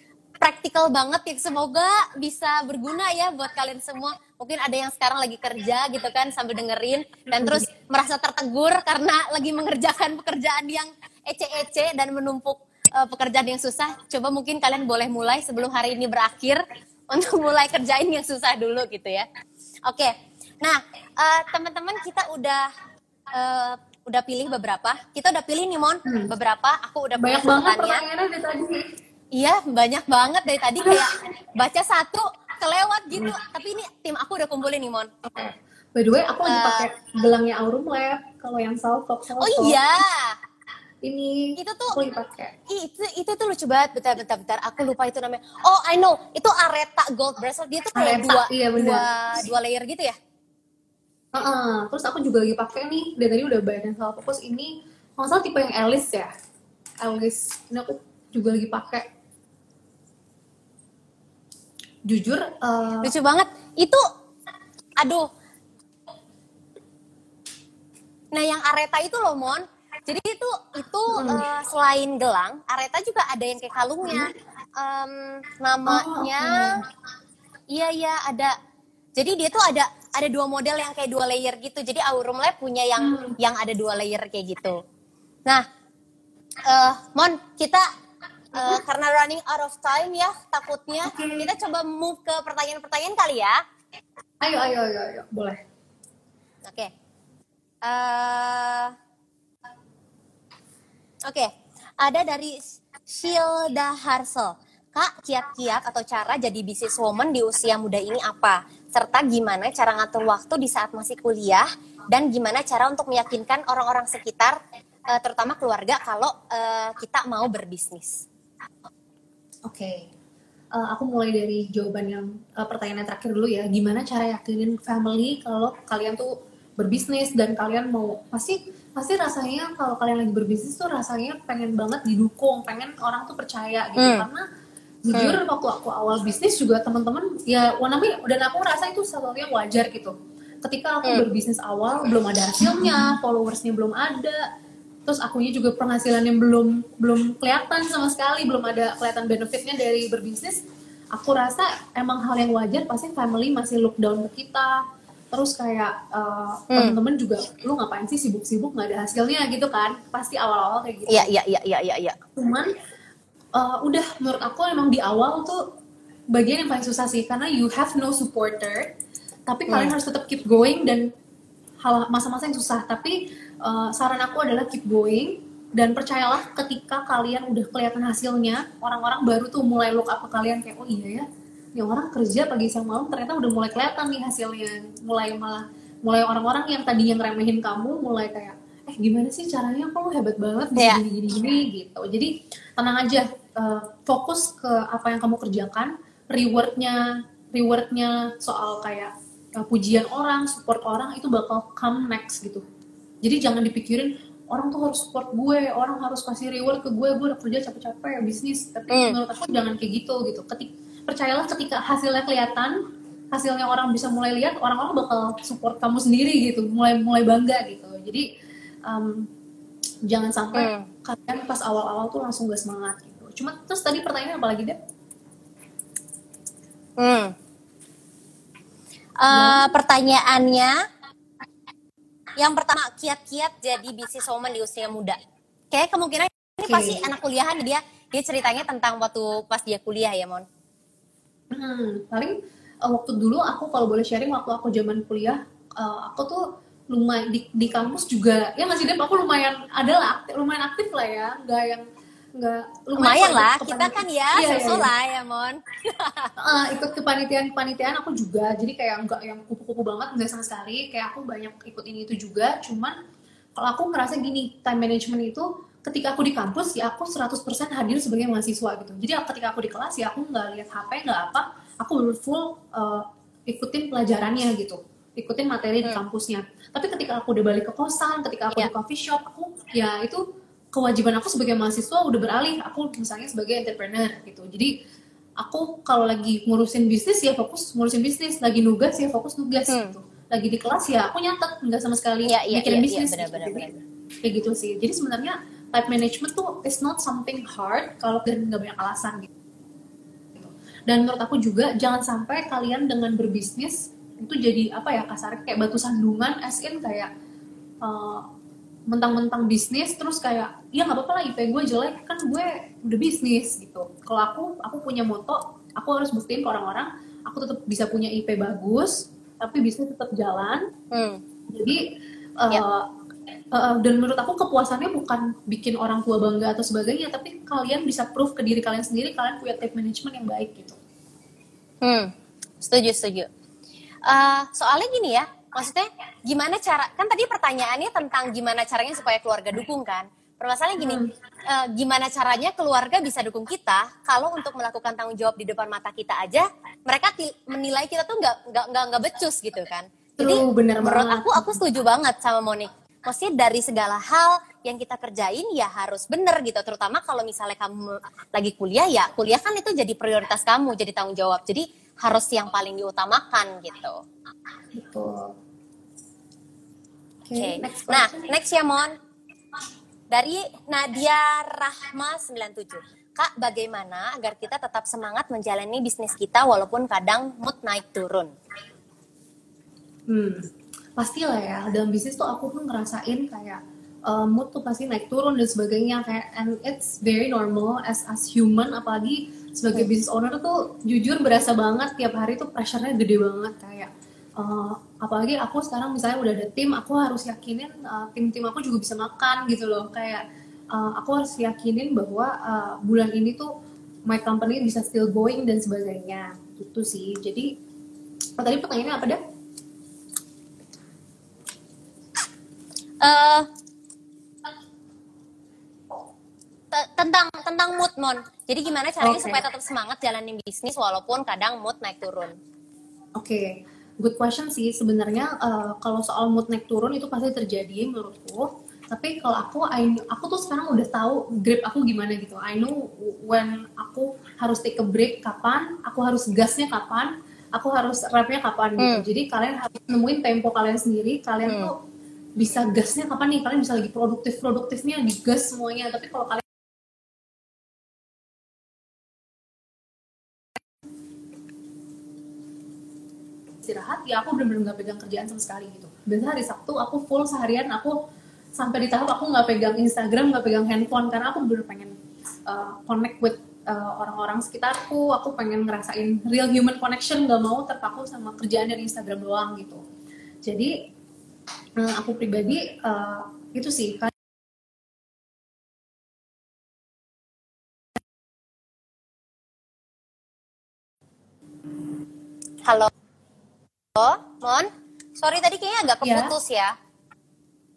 S1: praktikal banget ya semoga bisa berguna ya buat kalian semua mungkin ada yang sekarang lagi kerja gitu kan sambil dengerin dan terus merasa tertegur karena lagi mengerjakan pekerjaan yang ece-ece dan menumpuk uh, pekerjaan yang susah coba mungkin kalian boleh mulai sebelum hari ini berakhir untuk mulai kerjain yang susah dulu gitu ya oke nah uh, teman-teman kita udah uh, udah pilih beberapa kita udah pilih nih mon hmm. beberapa aku udah
S2: banyak banget pertanyaannya dari tadi
S1: Iya, banyak banget dari tadi kayak baca satu kelewat gitu. Tapi ini tim aku udah kumpulin nih, Mon.
S2: By the way, aku lagi uh, pakai gelangnya Aurum Lab. Kalau yang
S1: Salfok. Oh iya.
S2: Ini
S1: itu tuh
S2: aku pakai.
S1: Itu itu tuh lucu banget. Bentar, bentar, bentar. Aku lupa itu namanya. Oh, I know. Itu Areta Gold Bracelet. Dia tuh kayak Areta, dua, iya, dua dua layer gitu ya.
S2: Uh -uh. Terus aku juga lagi pakai nih. Dari tadi udah banyak yang salah fokus. Ini kalau salah tipe yang Alice ya. Alice. Ini aku juga lagi pakai jujur uh,
S1: lucu banget itu aduh nah yang areta itu loh mon jadi itu itu hmm. uh, selain gelang areta juga ada yang kayak kalungnya um, namanya oh, iya iya ada jadi dia tuh ada ada dua model yang kayak dua layer gitu jadi Aurum Lab punya yang hmm. yang ada dua layer kayak gitu nah uh, mon kita uh, karena running out of time ya takutnya okay. kita coba move ke pertanyaan-pertanyaan kali ya
S2: ayo ayo ayo, ayo. boleh
S1: oke okay. uh, oke okay. ada dari Shilda Harsel Kak, kiat-kiat atau cara jadi businesswoman di usia muda ini apa? Serta gimana cara ngatur waktu di saat masih kuliah dan gimana cara untuk meyakinkan orang-orang sekitar, uh, terutama keluarga, kalau uh, kita mau berbisnis?
S2: Oke, okay. uh, eh, aku mulai dari jawaban yang uh, pertanyaan yang terakhir dulu ya. Gimana cara yakinin family kalau kalian tuh berbisnis dan kalian mau pasti pasti rasanya kalau kalian lagi berbisnis tuh rasanya pengen banget didukung, pengen orang tuh percaya gitu hmm. karena jujur hmm. waktu aku awal bisnis juga teman-teman ya wanami dan aku rasa itu sesuatu yang wajar gitu. Ketika aku hmm. berbisnis awal belum ada hasilnya, followersnya belum ada, terus akunya juga penghasilan yang belum belum kelihatan sama sekali, belum ada kelihatan benefitnya dari berbisnis. Aku rasa emang hal yang wajar pasti family masih look down ke kita, terus kayak uh, hmm. temen-temen juga lu ngapain sih sibuk-sibuk nggak ada hasilnya gitu kan pasti awal-awal kayak gitu
S1: iya iya iya iya iya ya.
S2: cuman uh, udah menurut aku emang di awal tuh bagian yang paling susah sih karena you have no supporter tapi hmm. kalian harus tetap keep going dan hal masa-masa yang susah tapi uh, saran aku adalah keep going dan percayalah ketika kalian udah kelihatan hasilnya orang-orang baru tuh mulai look up ke kalian kayak oh iya ya ya orang kerja pagi siang malam ternyata udah mulai kelihatan nih hasilnya. Mulai malah mulai orang-orang yang tadi yang remehin kamu mulai kayak eh gimana sih caranya? Kok lu hebat banget bisa yeah. gini gini gitu. Jadi tenang aja uh, fokus ke apa yang kamu kerjakan rewardnya rewardnya soal kayak uh, pujian orang support orang itu bakal come next gitu. Jadi jangan dipikirin orang tuh harus support gue orang harus kasih reward ke gue gue udah kerja capek-capek bisnis tapi mm. menurut aku jangan kayak gitu gitu. Ketika percayalah ketika hasilnya kelihatan hasilnya orang bisa mulai lihat orang-orang bakal support kamu sendiri gitu mulai mulai bangga gitu jadi um, jangan sampai hmm. kalian pas awal-awal tuh langsung gak semangat gitu cuma terus tadi pertanyaan apa lagi deh
S1: hmm. uh, pertanyaannya yang pertama kiat-kiat jadi bisnis woman di usia muda kayak kemungkinan ini okay. pasti anak kuliahan dia dia ceritanya tentang waktu pas dia kuliah ya mon
S2: Hmm, paling uh, waktu dulu aku kalau boleh sharing waktu aku zaman kuliah, uh, aku tuh lumayan di, di kampus juga ya masih deh aku lumayan adalah aktif, lumayan aktif lah ya nggak yang nggak
S1: lumayan, lumayan lah kita kan ya iya, iya, iya. ya mon.
S2: Uh, ikut kepanitiaan kepanitiaan aku juga jadi kayak nggak yang kupu-kupu banget nggak sama sekali kayak aku banyak ikut ini itu juga cuman kalau aku ngerasa gini time management itu ketika aku di kampus ya aku 100% hadir sebagai mahasiswa gitu. Jadi ketika aku di kelas ya aku nggak lihat HP nggak apa, aku full uh, ikutin pelajarannya gitu, ikutin materi hmm. di kampusnya. Tapi ketika aku udah balik ke kosan, ketika aku yeah. di coffee shop, aku ya itu kewajiban aku sebagai mahasiswa udah beralih. Aku misalnya sebagai entrepreneur gitu. Jadi aku kalau lagi ngurusin bisnis ya fokus ngurusin bisnis, lagi nugas ya fokus nugas hmm. gitu. Lagi di kelas ya aku nyatet nggak sama sekali yeah, yeah, mikirin yeah, bisnis. Yeah, bener, gitu. bener, bener. Kayak gitu sih. Jadi sebenarnya type management tuh is not something hard kalau kalian nggak banyak alasan gitu. Dan menurut aku juga jangan sampai kalian dengan berbisnis itu jadi apa ya kasar kayak batu sandungan as in kayak uh, mentang-mentang bisnis terus kayak ya nggak apa-apa lah IP gue jelek kan gue udah bisnis gitu. Kalau aku aku punya moto aku harus buktiin ke orang-orang aku tetap bisa punya IP bagus tapi bisnis tetap jalan. Hmm. Jadi uh, yep uh, dan menurut aku kepuasannya bukan bikin orang tua bangga atau sebagainya tapi kalian bisa proof ke diri kalian sendiri kalian punya time management yang baik gitu.
S1: Hmm setuju setuju. Uh, soalnya gini ya maksudnya gimana cara kan tadi pertanyaannya tentang gimana caranya supaya keluarga dukung kan? Permasalahannya gini hmm. uh, gimana caranya keluarga bisa dukung kita kalau untuk melakukan tanggung jawab di depan mata kita aja mereka menilai kita tuh nggak nggak nggak becus gitu kan? Jadi True, bener menurut banget. aku aku setuju banget sama Monik maksudnya dari segala hal yang kita kerjain ya harus bener gitu. Terutama kalau misalnya kamu lagi kuliah ya kuliah kan itu jadi prioritas kamu jadi tanggung jawab. Jadi harus yang paling diutamakan gitu.
S2: Betul.
S1: Oke okay. next nah next ya Mon. Dari Nadia Rahma 97 Kak, bagaimana agar kita tetap semangat menjalani bisnis kita walaupun kadang mood naik turun?
S2: Hmm, pastilah ya dalam bisnis tuh aku pun ngerasain kayak uh, mood tuh pasti naik turun dan sebagainya. Kayak and it's very normal as as human apalagi sebagai business owner tuh jujur berasa banget tiap hari tuh pressure-nya gede banget. Kayak uh, apalagi aku sekarang misalnya udah ada tim aku harus yakinin uh, tim-tim aku juga bisa makan gitu loh. Kayak uh, aku harus yakinin bahwa uh, bulan ini tuh my company bisa still going dan sebagainya. Gitu sih. Jadi oh, tadi pertanyaannya apa dah
S1: uh, tentang tentang mood mon jadi gimana caranya okay. supaya tetap semangat jalanin bisnis walaupun kadang mood naik turun
S2: oke okay. good question sih sebenarnya uh, kalau soal mood naik turun itu pasti terjadi menurutku tapi kalau aku I, aku tuh sekarang udah tahu grip aku gimana gitu I know when aku harus take a break kapan aku harus gasnya kapan aku harus rapnya kapan gitu
S1: Hmm.
S2: jadi kalian harus nemuin tempo kalian sendiri kalian
S1: Hmm.
S2: tuh bisa gasnya kapan nih? Kalian bisa lagi produktif produktifnya digas semuanya. Tapi kalau kalian istirahat ya aku bener-bener nggak pegang kerjaan sama sekali gitu. Biasanya hari Sabtu aku full seharian aku sampai di tahap aku nggak pegang Instagram nggak pegang handphone. Karena aku bener pengen uh, connect with uh, orang-orang sekitarku. Aku pengen ngerasain real human connection nggak mau terpaku sama kerjaan dari Instagram doang gitu. Jadi uh, aku pribadi uh, itu sih
S1: Halo. Halo, Mon. Sorry tadi kayaknya agak
S2: Ya.
S1: keputus ya.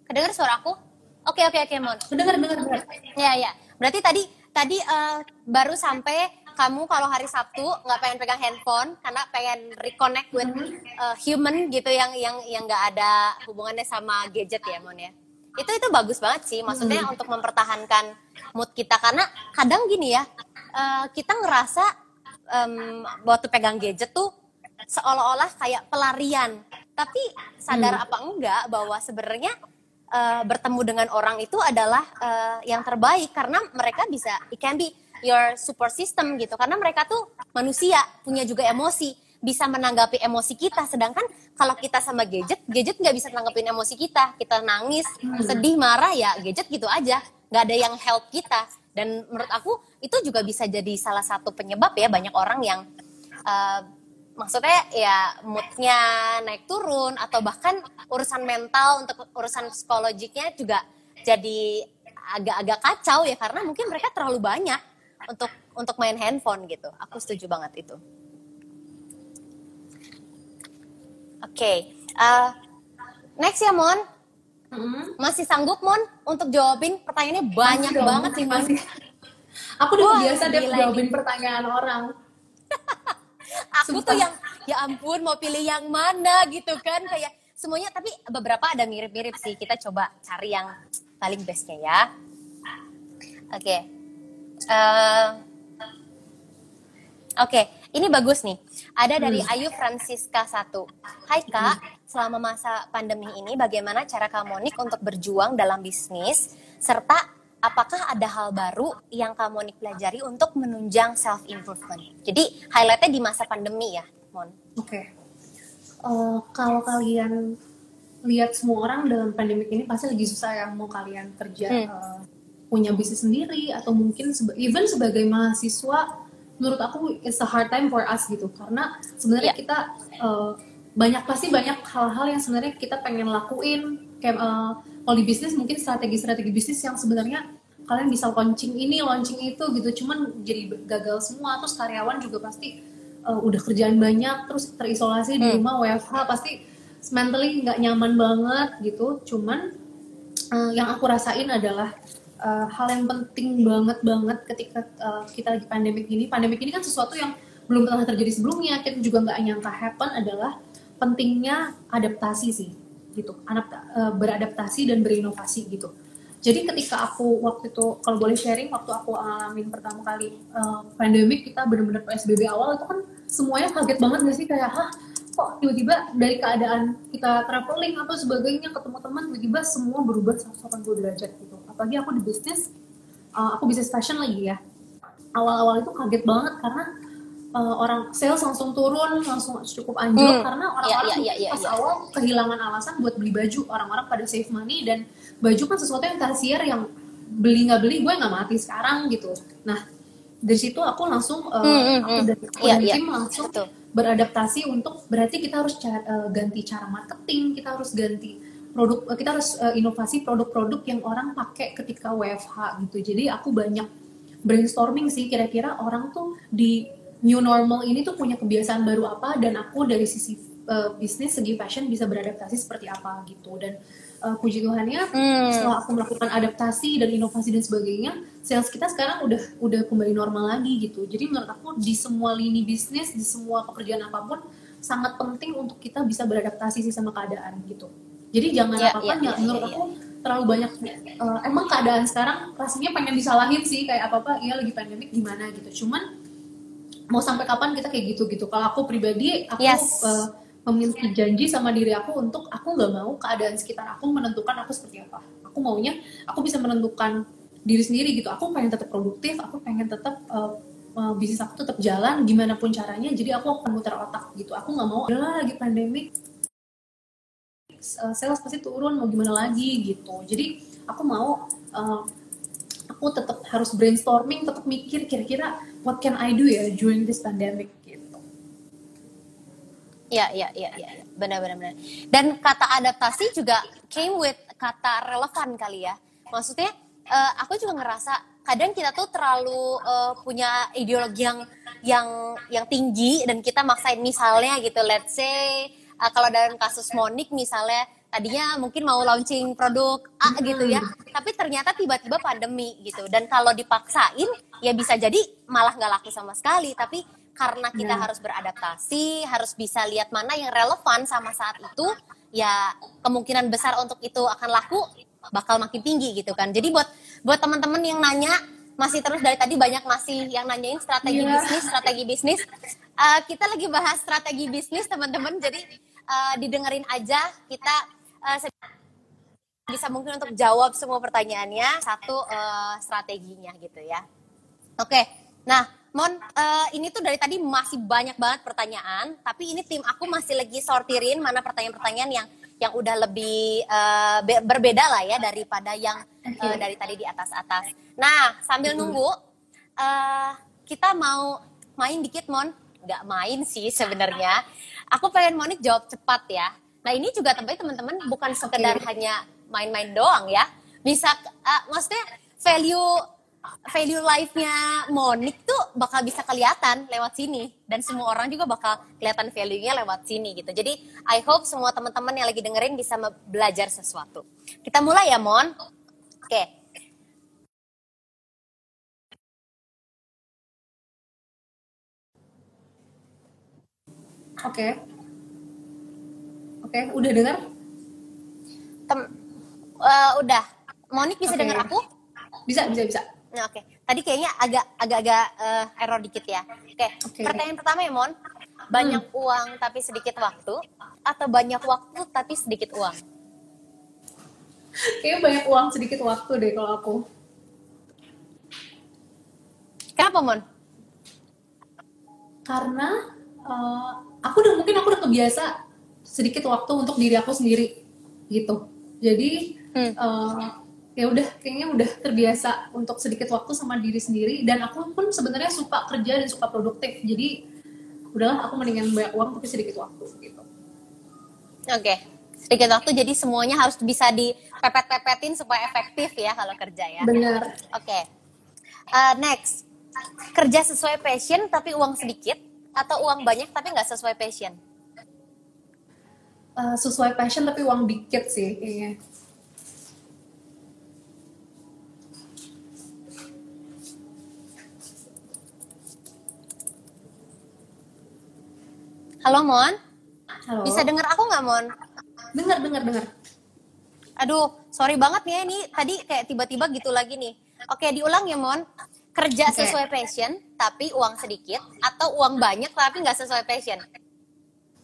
S1: Kedengar suara aku? Oke, oke, oke, Mon.
S2: dengar dengar dengar
S1: Ya, ya. Berarti tadi tadi eh, baru sampai kamu kalau hari Sabtu nggak pengen pegang handphone karena pengen reconnect with eh, human gitu yang yang yang nggak ada hubungannya sama gadget ya, Mon ya. Itu itu bagus banget sih. Maksudnya untuk mempertahankan mood kita karena kadang gini ya, eh, kita ngerasa em, waktu pegang gadget tuh seolah-olah kayak pelarian. Tapi sadar apa enggak bahwa sebenarnya eh, bertemu dengan orang itu adalah eh, yang terbaik karena mereka bisa it can be your support system gitu. Karena mereka tuh manusia punya juga emosi bisa menanggapi emosi kita. Sedangkan kalau kita sama gadget gadget nggak bisa nanggapin emosi kita. Kita nangis sedih marah ya gadget gitu aja. Nggak ada yang help kita. Dan menurut aku itu juga bisa jadi salah satu penyebab ya banyak orang yang eh, maksudnya ya moodnya naik turun atau bahkan urusan mental untuk urusan psikologiknya juga jadi agak-agak kacau ya. Karena mungkin mereka terlalu banyak untuk untuk main handphone gitu. Aku setuju banget itu. Oke, eh, next ya Mon,
S2: Mm-mm.
S1: masih sanggup Mon untuk jawabin pertanyaannya banyak
S2: Masih dong,
S1: banget sih Mon.
S2: masih. aku udah
S1: Wah,
S2: biasa deh jawabin pertanyaan orang
S1: Aku
S2: Sumpah.
S1: tuh yang ya ampun mau pilih yang mana gitu kan kayak semuanya tapi beberapa ada mirip-mirip sih. Kita coba cari yang paling bestnya ya. Oke. Eh, Oke, ini bagus nih. Ada dari Ayu Francisca 1. Hai Kak, selama masa pandemi ini bagaimana cara Kak Monik untuk berjuang dalam bisnis serta apakah ada hal baru yang Kak Monik pelajari untuk menunjang self improvement? Jadi highlightnya di masa pandemi ya, Mon.
S2: Oke. Eh, kalau kalian lihat semua orang dalam pandemik ini pasti lagi susah ya mau kalian kerja
S1: Hmm.
S2: eh, punya bisnis sendiri atau mungkin seba- even sebagai mahasiswa menurut aku it's a hard time for us gitu. Karena sebenarnya
S1: Ya.
S2: kita eh, banyak pasti banyak hal-hal yang sebenarnya kita pengen lakuin. Kayak eh, kalau di bisnis mungkin strategi-strategi bisnis yang sebenarnya kalian bisa launching ini launching itu gitu. Cuman jadi gagal semua. Terus karyawan juga pasti uh, udah kerjaan banyak terus terisolasi di
S1: Hmm.
S2: rumah WFH pasti mentally nggak nyaman banget gitu. Cuman uh, yang aku rasain adalah uh, hal yang penting banget banget ketika uh, kita lagi pandemik ini. Pandemik ini kan sesuatu yang belum pernah terjadi sebelumnya. Kita juga nggak nyangka happen adalah pentingnya adaptasi sih gitu. Anak uh, beradaptasi dan berinovasi gitu. Jadi ketika aku waktu itu kalau boleh sharing waktu aku alamin pertama kali uh, pandemik kita benar-benar PSBB awal itu kan semuanya kaget banget gak sih? Kayak hah kok tiba-tiba dari keadaan kita traveling atau sebagainya ketemu teman tiba-tiba semua berubah 180 derajat gitu apalagi aku di bisnis uh, aku bisnis fashion lagi ya awal-awal itu kaget banget karena uh, orang sales langsung turun langsung cukup anjlok
S1: Hmm.
S2: karena orang-orang
S1: Iya, iya, iya,
S2: pas
S1: iya.
S2: awal kehilangan alasan buat beli baju orang-orang pada save money dan baju kan sesuatu yang tersier yang beli nggak beli gue nggak mati sekarang gitu nah dari situ aku langsung uh,
S1: Hmm, hmm,
S2: aku
S1: hmm.
S2: dan, aku
S1: Iya,
S2: dan
S1: iya.
S2: tim langsung
S1: Betul.
S2: Beradaptasi untuk berarti kita harus ca- uh, ganti cara marketing kita harus ganti produk uh, kita harus uh, inovasi produk-produk yang orang pakai ketika WFH gitu jadi aku banyak brainstorming sih kira-kira orang tuh di new normal ini tuh punya kebiasaan baru apa dan aku dari sisi uh, bisnis segi fashion bisa beradaptasi seperti apa gitu dan uh, puji Tuhannya
S1: Hmm.
S2: setelah aku melakukan adaptasi dan inovasi dan sebagainya sales kita sekarang udah udah kembali normal lagi gitu. Jadi menurut aku di semua lini bisnis di semua pekerjaan apa pun sangat penting untuk kita bisa beradaptasi sih sama keadaan gitu. Jadi jangan
S1: Ya,
S2: apa-apa
S1: ya,
S2: ya, menurut
S1: ya,
S2: aku terlalu banyak uh, emang keadaan sekarang rasanya pengen disalahin sih kayak apa apa iya lagi pandemik gimana gitu. Cuman mau sampai kapan kita kayak gitu gitu kalau aku pribadi aku yes. uh, memiliki janji sama diri aku untuk aku nggak mau keadaan sekitar aku menentukan aku seperti apa. Aku maunya aku bisa menentukan diri sendiri gitu. Aku pengen tetap produktif aku pengen tetap uh, uh, bisnis aku tetap jalan gimana pun caranya jadi aku akan muter otak gitu. Aku nggak mau adalah lagi pandemik. Uh, sales pasti turun mau gimana lagi gitu. Jadi aku mau uh, aku tetap harus brainstorming tetap mikir kira-kira what can I do ya during this pandemic gitu.
S1: Ya, ya, ya, ya, benar, benar, benar. Dan kata adaptasi juga came with kata relevan kali ya. Maksudnya, uh, aku juga ngerasa kadang kita tuh terlalu uh, punya ideologi yang yang yang tinggi dan kita maksain misalnya gitu, let's say uh, kalau dalam kasus Monik misalnya tadinya mungkin mau launching produk A gitu ya, tapi ternyata tiba-tiba pandemi gitu. Dan kalau dipaksain ya bisa jadi malah nggak laku sama sekali. Tapi karena kita harus beradaptasi, harus bisa lihat mana yang relevan sama saat itu, ya kemungkinan besar untuk itu akan laku bakal makin tinggi gitu kan. Jadi buat buat teman-teman yang nanya masih terus dari tadi banyak masih yang nanyain strategi yeah. bisnis, strategi bisnis. Uh, kita lagi bahas strategi bisnis teman-teman. Jadi uh, didengerin aja kita uh, bisa mungkin untuk jawab semua pertanyaannya satu uh, strateginya gitu ya. Oke, nah Mon, uh, ini tuh dari tadi masih banyak banget pertanyaan, tapi ini tim aku masih lagi sortirin mana pertanyaan-pertanyaan yang yang udah lebih uh, be berbeda lah ya daripada yang uh, dari tadi di atas-atas. Nah, sambil nunggu, uh, kita mau main dikit, Mon. Nggak main sih sebenarnya. Aku pengen Monik jawab cepat ya. Nah, ini juga tapi teman-teman bukan sekedar okay. hanya main-main doang ya. Bisa, uh, maksudnya value value life-nya Monik tuh bakal bisa kelihatan lewat sini dan semua orang juga bakal kelihatan value-nya lewat sini gitu. Jadi I hope semua teman-teman yang lagi dengerin bisa belajar sesuatu. Kita mulai ya Mon. Oke. Okay.
S2: Oke. Okay. Oke, okay, udah dengar?
S1: Tem uh, udah. Monik bisa okay. dengar aku?
S2: Bisa, bisa, bisa.
S1: Nah, oke. Okay. Tadi kayaknya agak agak-agak uh, error dikit ya. Oke. Okay. Okay. Pertanyaan pertama ya, Mon. Banyak hmm. uang tapi sedikit waktu atau banyak waktu tapi sedikit uang?
S2: Kayaknya banyak uang sedikit waktu deh kalau aku.
S1: Kenapa, Mon?
S2: Karena uh, aku udah mungkin aku udah kebiasa sedikit waktu untuk diri aku sendiri gitu. Jadi hmm. uh, ya udah kayaknya udah terbiasa untuk sedikit waktu sama diri sendiri. Dan aku pun sebenarnya suka kerja dan suka produktif. Jadi udahlah aku mendingan banyak uang tapi sedikit waktu gitu.
S1: Oke okay. sedikit waktu jadi semuanya harus bisa dipepet-pepetin supaya efektif ya kalau kerja ya.
S2: Benar.
S1: Oke okay. uh, next. Kerja sesuai passion tapi uang sedikit atau uang banyak tapi nggak sesuai passion?
S2: Uh, sesuai passion tapi uang dikit sih kayaknya
S1: Halo Mon. Halo. Bisa dengar aku nggak Mon?
S2: Dengar, dengar, dengar.
S1: Aduh, sorry banget nih ya, ini tadi kayak tiba-tiba gitu lagi nih. Oke, diulang ya Mon. Kerja okay. sesuai passion tapi uang sedikit atau uang banyak tapi nggak sesuai passion?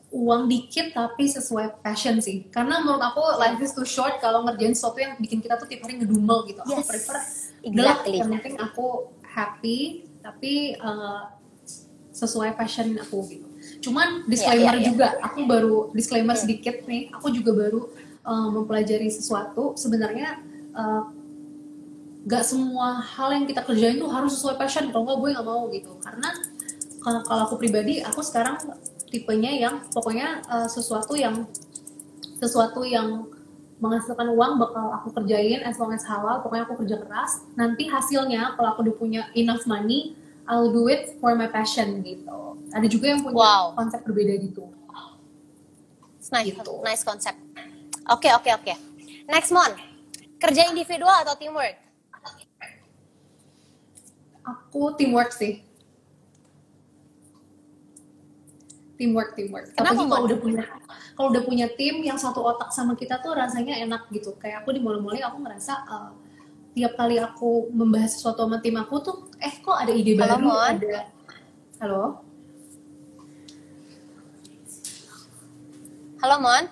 S2: Uang dikit tapi sesuai passion sih. Karena menurut aku life is too short kalau ngerjain sesuatu yang bikin kita tuh tiap hari ngedumel gitu. Yes. Aku prefer exactly. yang penting aku happy tapi uh, sesuai passion aku gitu Cuman disclaimer yeah, yeah, yeah. juga, aku baru disclaimer hmm. sedikit nih, aku juga baru uh, mempelajari sesuatu. Sebenarnya uh, gak semua hal yang kita kerjain tuh harus sesuai passion. Kalau nggak gue nggak mau gitu. Karena kalau aku pribadi, aku sekarang tipenya yang pokoknya uh, sesuatu yang sesuatu yang menghasilkan uang bakal aku kerjain as long as halal pokoknya aku kerja keras nanti hasilnya kalau aku udah punya enough money I'll do it for my passion gitu. Ada juga yang punya wow. konsep berbeda gitu.
S1: Nice gitu. nice konsep oke okay, oke okay, oke. Okay. next mon kerja individual atau teamwork?
S2: Aku teamwork sih. Teamwork teamwork.
S1: Kenapa,
S2: apalagi kalau udah punya kalau udah punya tim yang satu otak sama kita tuh rasanya enak gitu. Kayak aku di mulai-mulai aku ngerasa uh, tiap kali aku membahas sesuatu sama tim aku tuh eh kok ada ide
S1: Halo,
S2: baru
S1: Mon.
S2: ada halo
S1: Halo Mon.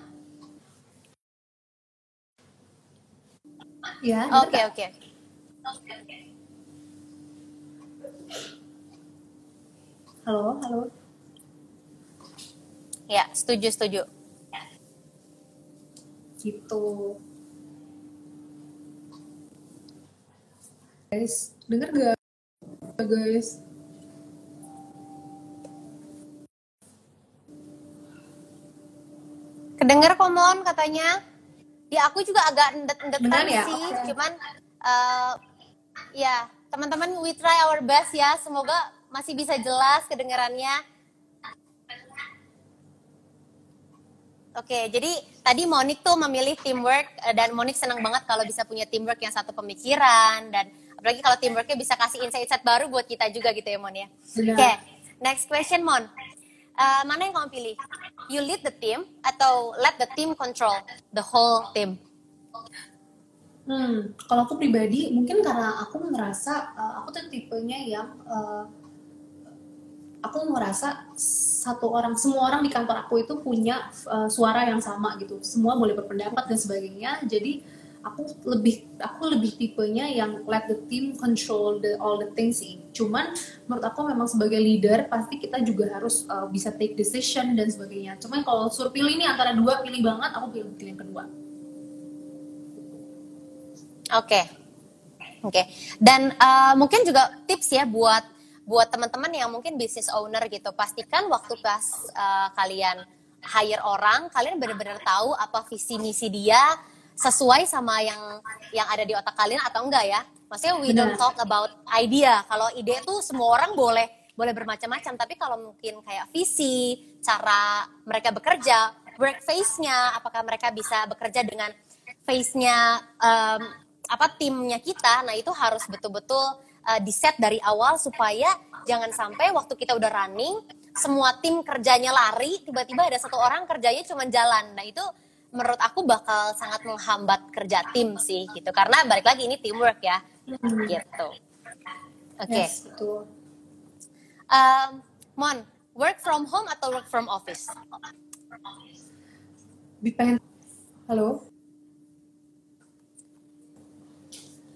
S2: ya
S1: Oke
S2: nggak?
S1: oke.
S2: halo halo
S1: Ya setuju setuju.
S2: gitu guys denger gak guys
S1: Kedenger kok Mon katanya. Ya aku juga agak endet-endetan
S2: ya?
S1: sih,
S2: Oke.
S1: cuman eh, ya teman-teman we try our best ya. Semoga masih bisa jelas kedengarannya. Oke, jadi tadi Monik tuh memilih teamwork eh, dan Monik senang banget kalau bisa punya teamwork yang satu pemikiran dan apalagi kalau teamworknya bisa kasih insight-insight baru buat kita juga gitu ya Mon ya. Oke, next question Mon. Eh, mana yang kamu pilih? You lead the team atau let the team control the whole team?
S2: Hmm, kalau aku pribadi mungkin karena aku ngerasa uh, aku tuh tipenya yang uh, aku ngerasa satu orang semua orang di kantor aku itu punya uh, suara yang sama gitu semua boleh berpendapat dan sebagainya jadi aku lebih aku lebih tipenya yang let the team control the all the things sih cuman menurut aku memang sebagai leader pasti kita juga harus uh, bisa take decision dan sebagainya cuman kalau suruh pilih nih antara dua pilih banget aku pilih pilih yang kedua
S1: Oke, oke. Dan eh, mungkin juga tips ya buat buat teman-teman yang mungkin business owner gitu. Pastikan waktu pas eh, kalian hire orang, kalian benar-benar tahu apa visi misi dia sesuai sama yang yang ada di otak kalian atau enggak ya. Maksudnya we don't talk about idea. Kalau ide tuh semua orang boleh boleh bermacam-macam, tapi kalau mungkin kayak visi, cara mereka bekerja, work face-nya, apakah mereka bisa bekerja dengan face-nya em, apa timnya kita, nah itu harus betul-betul uh, di set dari awal supaya jangan sampai waktu kita udah running semua tim kerjanya lari, tiba-tiba ada satu orang kerjanya cuma jalan. Nah itu menurut aku bakal sangat menghambat kerja tim sih gitu, karena balik lagi ini teamwork ya, gitu. Oke,
S2: Yes, betul.
S1: Em, Mon, work from home atau work from office?
S2: Pengen halo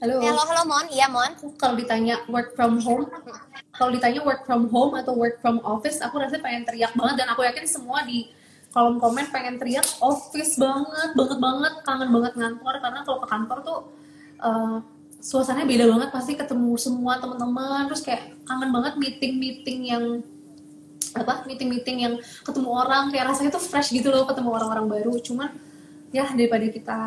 S2: halo
S1: Halo, halo Mon, iya Mon.
S2: Kalau ditanya work from home kalau ditanya work from home atau work from office aku rasanya pengen teriak banget dan aku yakin semua di kolom komen pengen teriak office banget banget banget kangen banget ngantor. Karena kalau ke kantor tuh eh, suasananya beda banget. Pasti ketemu semua teman-teman terus kayak kangen banget meeting meeting yang apa meeting meeting yang ketemu orang. Kayak rasanya tuh fresh gitu loh ketemu orang-orang baru. Cuman ya daripada kita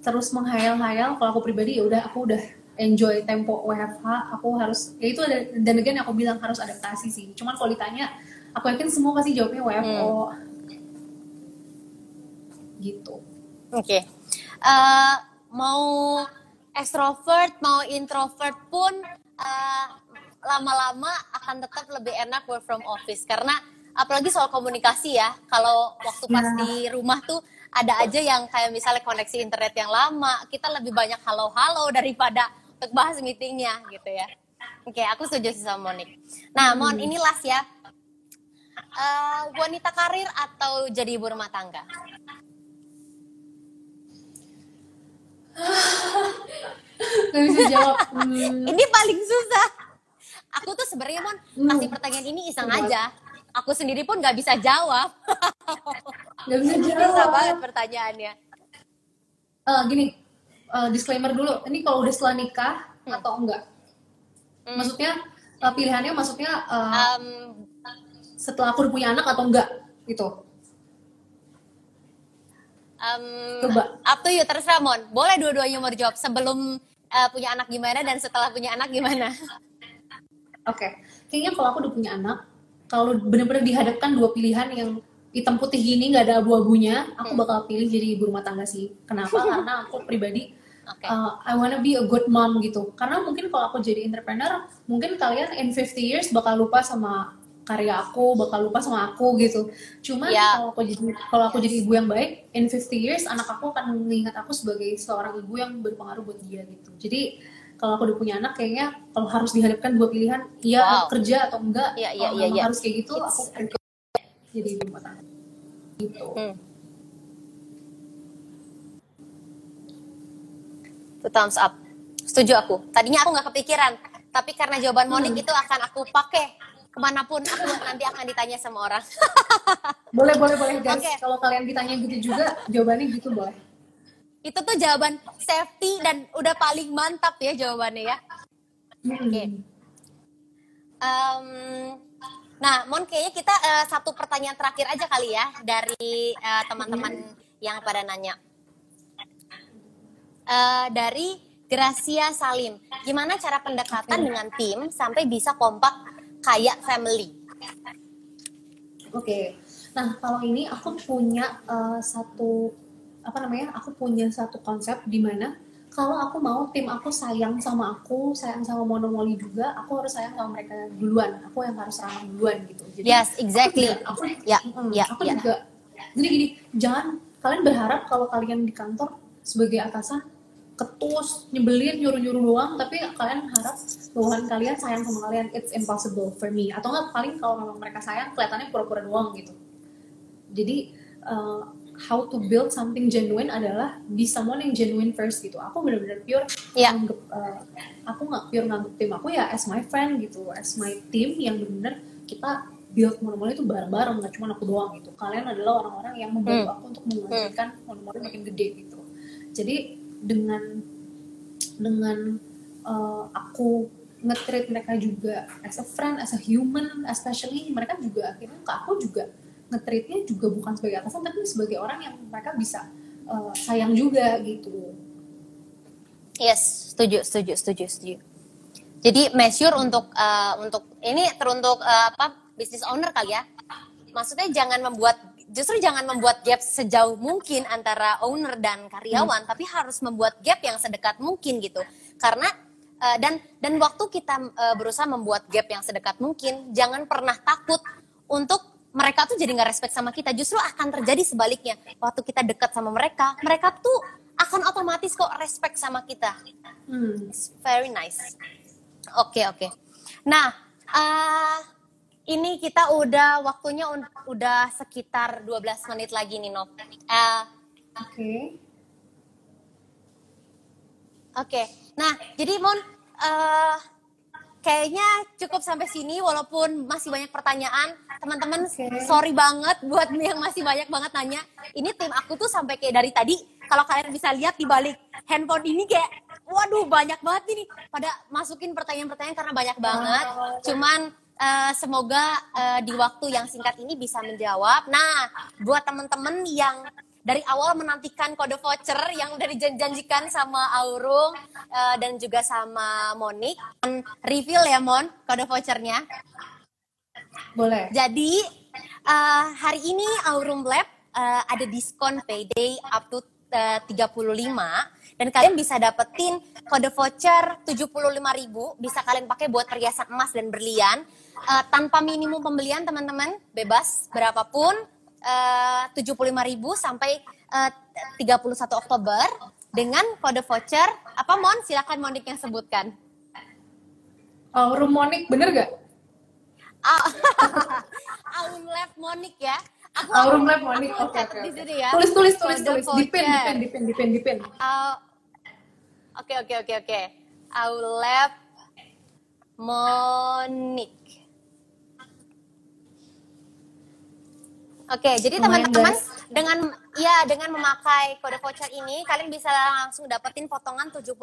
S2: terus menghayal-hayal kalau aku pribadi ya udah aku udah enjoy tempo WFH aku harus ya itu ada dan again aku bilang harus adaptasi sih. Cuman kalau ditanya aku yakin semua pasti jawabnya WFO gitu
S1: Oke. Eh, mau extrovert, mau introvert pun eh, lama-lama akan tetap lebih enak work from office karena apalagi soal komunikasi ya. Kalau waktu pas
S2: Ya.
S1: di rumah tuh ada aja yang kayak misalnya koneksi internet yang lama, kita lebih banyak halo-halo daripada untuk bahas meetingnya gitu ya. Oke, aku setuju sih sama Monik. Nah, Mon, ini last ya. Eh, wanita karir atau jadi ibu rumah tangga?
S2: Nggak bisa jawab Hmm,
S1: Ini paling susah. Aku tuh sebenarnya mon
S2: Hmm.
S1: kasih pertanyaan ini iseng aja. Aku sendiri pun nggak bisa jawab.
S2: nggak bisa
S1: Susah
S2: jawab
S1: banget pertanyaannya.
S2: Eh, gini eh, disclaimer dulu ini kalau udah setelah nikah atau enggak
S1: Hmm.
S2: maksudnya eh, pilihannya maksudnya eh,
S1: Um,
S2: setelah aku udah punya anak atau enggak gitu
S1: um,
S2: Coba.
S1: up to you terserah mon. Boleh dua-duanya mau dijawab sebelum uh, punya anak gimana dan setelah punya anak gimana.
S2: oke kayaknya kalau aku udah punya anak kalau benar-benar dihadapkan dua pilihan yang hitam putih gini nggak ada abu-abunya aku
S1: Hmm.
S2: bakal pilih jadi ibu rumah tangga sih kenapa karena aku pribadi
S1: Oke.
S2: uh, I wanna be a good mom gitu karena mungkin kalau aku jadi entrepreneur mungkin kalian in 50 years bakal lupa sama karya aku bakal lupa sama aku gitu cuman
S1: Ya.
S2: kalau aku jadi kalau aku jadi ibu yang baik in 50 years anak aku akan mengingat aku sebagai seorang ibu yang berpengaruh buat dia gitu jadi kalau aku udah punya anak kayaknya kalau harus dihadapkan dua pilihan iya
S1: Wow.
S2: kerja atau enggak
S1: Iya, iya,
S2: kalau
S1: iya,
S2: memang
S1: iya.
S2: harus kayak gitu
S1: It's-
S2: aku jadi ibu rumah tangga gitu
S1: Hmm. Two thumbs up. Setuju aku. Tadinya aku nggak kepikiran, tapi karena jawaban Monik
S2: Hmm.
S1: itu akan aku pakai ke mana pun aku nanti akan ditanya sama orang.
S2: boleh boleh boleh guys
S1: Oke.
S2: kalau kalian ditanya gitu juga jawabannya gitu boleh
S1: itu tuh jawaban safety dan udah paling mantap ya jawabannya ya. Oke.
S2: Hmm.
S1: Em, nah, Mon kayaknya kita eh, satu pertanyaan terakhir aja kali ya dari eh, teman-teman yang pada nanya. Eh, dari Gracia Salim, gimana cara pendekatan dengan tim sampai bisa kompak kayak family?
S2: Oke, nah kalau ini aku punya eh, satu apa namanya? Aku punya satu konsep di mana kalau aku mau tim aku sayang sama aku, sayang sama monomoli juga, aku harus sayang sama mereka duluan. Aku yang harus ramah duluan gitu. Jadi
S1: Yes, exactly.
S2: aku,
S1: Ya,
S2: mm,
S1: ya,
S2: aku
S1: ya.
S2: juga. Jadi gini, jangan kalian berharap kalau kalian di kantor sebagai atasan ketus, nyebelin, nyuruh-nyuruh doang, tapi kalian harap bawahan kalian sayang sama kalian, it's impossible for me. Atau nggak paling kalau memang mereka sayang, kelihatannya pura-pura doang gitu. Jadi uh, how to build something genuine adalah be someone yang genuine first gitu. Aku benar-benar pure
S1: Ya.
S2: nganggep, uh, aku nggak pure nganggep tim aku ya as my friend gitu, as my team yang benar-benar kita build monomoli itu bareng-bareng, nggak cuma aku doang gitu. Kalian adalah orang-orang yang membantu
S1: Hmm.
S2: aku untuk menghasilkan monomoli makin gede gitu. Jadi dengan dengan uh, aku nge-treat mereka juga as a friend, as a human, especially mereka juga akhirnya ke aku juga nge-treatnya juga bukan sebagai atasan tapi sebagai orang yang mereka bisa uh, sayang juga gitu.
S1: Yes, setuju, setuju, setuju, setuju. Jadi measure untuk eh, untuk ini teruntuk eh, apa business owner kali ya. Maksudnya jangan membuat justru jangan membuat gap sejauh mungkin antara owner dan karyawan, tapi harus membuat gap yang sedekat mungkin gitu. Karena eh, dan dan waktu kita eh, berusaha membuat gap yang sedekat mungkin, jangan pernah takut untuk mereka tuh jadi nggak respect sama kita. Justru akan terjadi sebaliknya. Waktu kita dekat sama mereka, mereka tuh akan otomatis kok respect sama kita.
S2: Hmm.
S1: It's very nice. Oke oke. Nah, eh, ini kita udah waktunya un- udah sekitar 12 menit lagi nih, Nov. Eh,
S2: Oke.
S1: Oke. Nah, jadi Mon, eh, kayaknya cukup sampai sini walaupun masih banyak pertanyaan. Teman-teman,
S2: Oke.
S1: sorry banget buat yang masih banyak banget nanya. Ini tim aku tuh sampai kayak dari tadi kalau kalian bisa lihat di balik handphone ini kayak waduh banyak banget ini pada masukin pertanyaan-pertanyaan karena banyak banget. Cuman eh, semoga eh, di waktu yang singkat ini bisa menjawab. Nah, buat teman-teman yang dari awal menantikan kode voucher yang udah dijanjikan sama Aurung eh, dan juga sama Monik. Reveal ya Mon, kode vouchernya.
S2: Boleh.
S1: Jadi eh, hari ini Aurum Lab eh, ada diskon payday up to eh, 35 dan kalian bisa dapetin kode voucher 75.000 bisa kalian pakai buat perhiasan emas dan berlian Eh, tanpa minimum pembelian teman-teman bebas berapapun eh, 75.000 sampai eh, 31 Oktober dengan kode voucher apa Mon silakan Monik yang sebutkan
S2: Oh, Rumonik bener gak?
S1: Aurum Lab Monik ya aku
S2: Aurum Lab Monik. Oke,
S1: ya
S2: Tulis, tulis, tulis, tulis. Dipin,
S1: voucher.
S2: dipin, dipin, dipin,
S1: Uh, Oke oke oke oke. Aulab Monik. Oke, jadi teman-teman dengan ya dengan memakai kode voucher ini kalian bisa langsung dapetin potongan 75.000.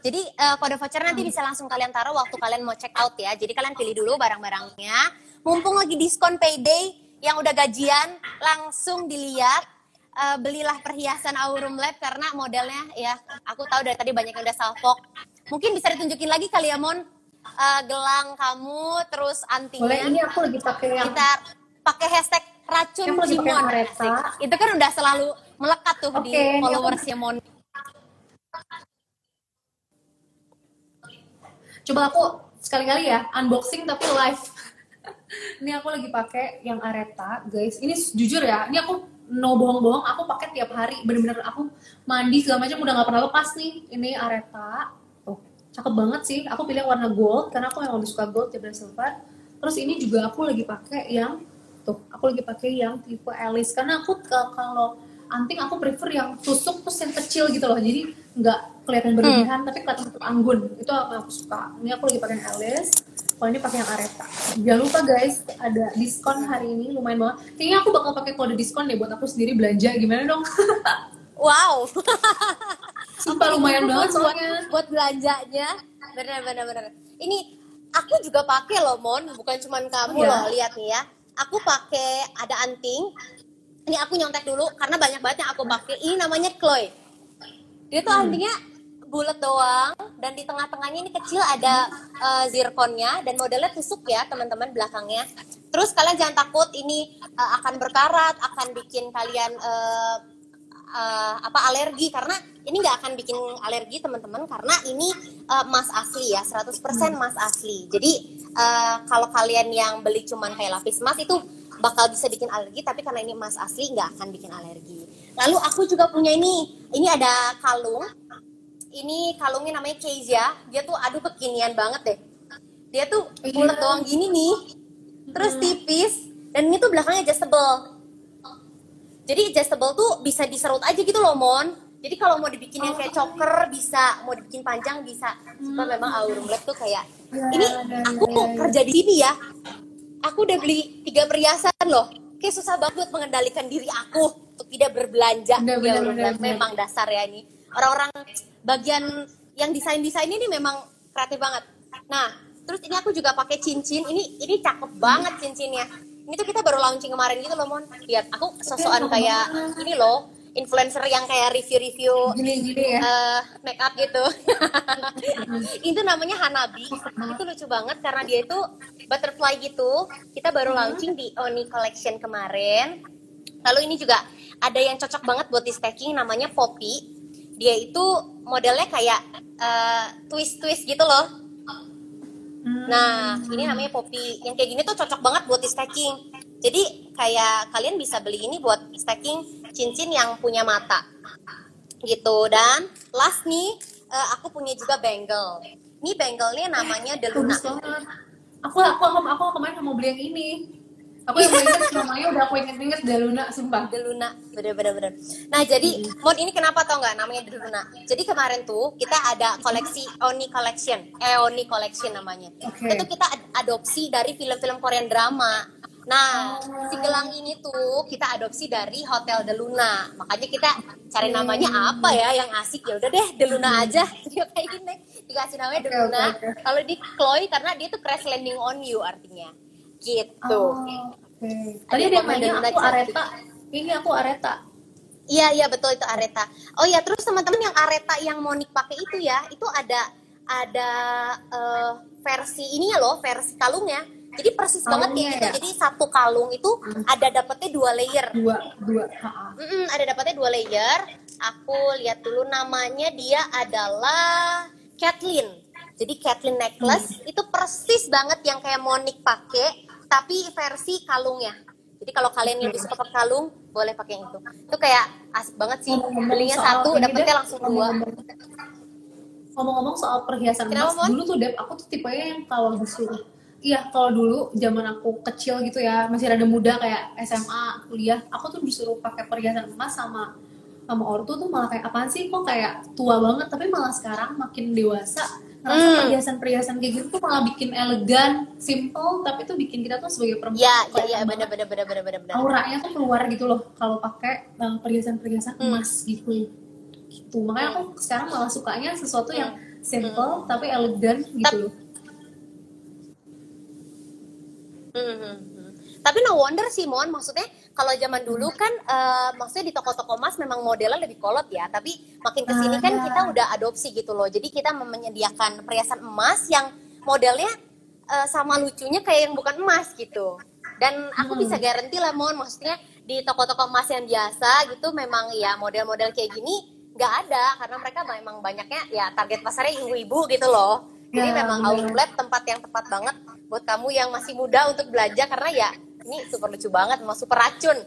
S1: Jadi eh, kode voucher nanti bisa langsung kalian taruh waktu kalian mau check out ya. Jadi kalian pilih dulu barang-barangnya. Mumpung lagi diskon payday yang udah gajian langsung dilihat Eh, belilah perhiasan Aurum Lab karena modelnya ya aku tahu dari tadi banyak yang udah salfok. Mungkin bisa ditunjukin lagi kali ya Mon Eh, gelang kamu terus antingnya
S2: Boleh, ini aku lagi pakai yang
S1: kita pakai hashtag racun Cimon. Asik. Itu kan udah selalu melekat tuh di
S2: Oke, ini aku-
S1: followersnya Mon.
S2: Coba aku sekali-kali ya unboxing tapi live. ini aku lagi pakai yang Areta, guys. Ini jujur ya, ini aku no bohong-bohong, aku pakai tiap hari. Bener-bener aku mandi segala macam udah nggak pernah lepas nih. Ini Areta, tuh cakep banget sih. Aku pilih warna gold karena aku memang lebih suka gold daripada silver. Terus ini juga aku lagi pakai yang tuh, aku lagi pakai yang tipe Alice karena aku kalau anting aku prefer yang tusuk terus yang kecil gitu loh. Jadi nggak kelihatan berlebihan hmm. tapi kelihatan tetap anggun. Itu aku suka. Ini aku lagi pakai Alice kalau ini pakai yang Areta. Jangan lupa guys, ada diskon hari ini lumayan banget. Kayaknya aku bakal pakai kode diskon deh buat aku sendiri belanja. Gimana dong?
S1: wow.
S2: Sumpah lumayan banget soalnya.
S1: Buat, belanjanya. Bener bener bener. Ini aku juga pakai loh Mon, bukan cuma kamu oh, ya? loh lihat nih ya. Aku pakai ada anting. Ini aku nyontek dulu karena banyak banget yang aku pakai. Ini namanya Chloe. Dia tuh hmm. antingnya bulat doang. Dan di tengah-tengahnya ini kecil ada uh, zirkonnya. Dan modelnya tusuk ya teman-teman belakangnya. Terus kalian jangan takut ini uh, akan berkarat, akan bikin kalian uh, uh, apa alergi. Karena ini nggak akan bikin alergi teman-teman. Karena ini uh, emas asli ya 100% emas asli. Jadi uh, kalau kalian yang beli cuman kayak lapis emas itu bakal bisa bikin alergi. Tapi karena ini emas asli nggak akan bikin alergi. Lalu aku juga punya ini, ini ada kalung ini kalungnya namanya Kezia dia tuh aduh kekinian banget deh. Dia tuh bulat iya. doang gini nih. Terus tipis. Dan ini tuh belakangnya adjustable. Jadi adjustable tuh bisa diserut aja gitu loh Mon. Jadi kalau mau dibikin yang kayak choker bisa. Mau dibikin panjang bisa. Cuma memang Aurum Black tuh kayak iya, ini iya, aku kerja di sini ya? Aku udah beli tiga perhiasan loh. Kayak susah banget buat mengendalikan diri aku untuk tidak berbelanja. Bener, ya bener, memang dasar ya ini. Orang-orang bagian yang desain-desain ini memang kreatif banget. Nah, terus ini aku juga pakai cincin. Ini ini cakep banget cincinnya. Ini tuh kita baru launching kemarin gitu loh, Mon. Lihat, aku sosokan kayak ini loh, influencer yang kayak review-review
S2: ya.
S1: Uh, make up gitu. itu namanya Hanabi. Itu lucu banget karena dia itu butterfly gitu. Kita baru launching di Oni Collection kemarin. Lalu ini juga ada yang cocok banget buat di stacking namanya Poppy dia itu modelnya kayak uh, twist twist gitu loh. Hmm. nah ini namanya poppy. Yang kayak gini tuh cocok banget buat di stacking. Jadi kayak kalian bisa beli ini buat stacking cincin yang punya mata. Gitu. Dan last nih uh, aku punya juga bangle. Ini bangle-nya namanya Deluna
S2: aku aku aku, aku kemarin mau beli yang ini aku yang inget namanya udah aku inget-inget Deluna sumpah
S1: Deluna bener bener bener nah jadi hmm. Mon ini kenapa tau nggak namanya Deluna jadi kemarin tuh kita ada koleksi Oni Collection eh Oni Collection namanya okay. itu kita ad adopsi dari film-film Korean drama Nah, oh. si gelang ini tuh kita adopsi dari Hotel Deluna. Makanya kita cari namanya apa ya yang asik ya udah deh Deluna aja. Jadi kayak gini dikasih namanya Deluna. Okay, okay, okay. Kalau di Chloe karena dia tuh crash landing on you artinya gitu.
S2: Oh, okay. Tadi ada yang nanya aku Areta. Ini aku Areta.
S1: Iya iya betul itu Areta. Oh ya terus teman-teman yang Areta yang Monik pakai itu ya itu ada ada uh, versi ininya loh versi kalungnya. Jadi persis banget kayak gitu. Ya? Jadi satu kalung itu hmm. ada dapetnya dua layer.
S2: Dua dua.
S1: Mm -mm, ada dapetnya dua layer. Aku lihat dulu namanya dia adalah Kathleen. Jadi Kathleen necklace hmm. itu persis banget yang kayak Monik pakai tapi versi kalungnya. Jadi kalau kalian yang bisa pakai kalung, boleh pakai yang itu. Itu kayak asik banget sih. Belinya satu, dapetnya langsung dua.
S2: Ngomong-ngomong soal perhiasan emas, dulu tuh Dep, aku tuh tipenya yang kalau disuruh Iya, kalau dulu zaman aku kecil gitu ya, masih rada muda kayak SMA, kuliah, aku tuh disuruh pakai perhiasan emas sama sama ortu tuh malah kayak apaan sih kok kayak tua banget, tapi malah sekarang makin dewasa rasa hmm. perhiasan-perhiasan kayak gitu tuh malah bikin elegan, simple, tapi tuh bikin kita tuh sebagai perempuan.
S1: Iya, iya, iya, benar, benar, benar, benar, benar.
S2: Auranya tuh keluar gitu loh kalau pakai uh, perhiasan-perhiasan hmm. emas gitu. Gitu. Makanya aku sekarang malah sukanya sesuatu yang simple hmm. tapi elegan gitu loh.
S1: Hmm, hmm, hmm. Tapi no wonder sih Mon, maksudnya kalau zaman dulu kan uh, maksudnya di toko-toko emas memang modelnya lebih kolot ya. Tapi makin ke sini kan kita udah adopsi gitu loh. Jadi kita menyediakan perhiasan emas yang modelnya uh, sama lucunya kayak yang bukan emas gitu. Dan aku hmm. bisa garanti lah mon. Maksudnya di toko-toko emas yang biasa gitu memang ya model-model kayak gini nggak ada. Karena mereka memang banyaknya ya target pasarnya ibu-ibu gitu loh. Jadi ya, memang outlet tempat yang tepat banget buat kamu yang masih muda untuk belajar karena ya ini super lucu banget, mau super racun.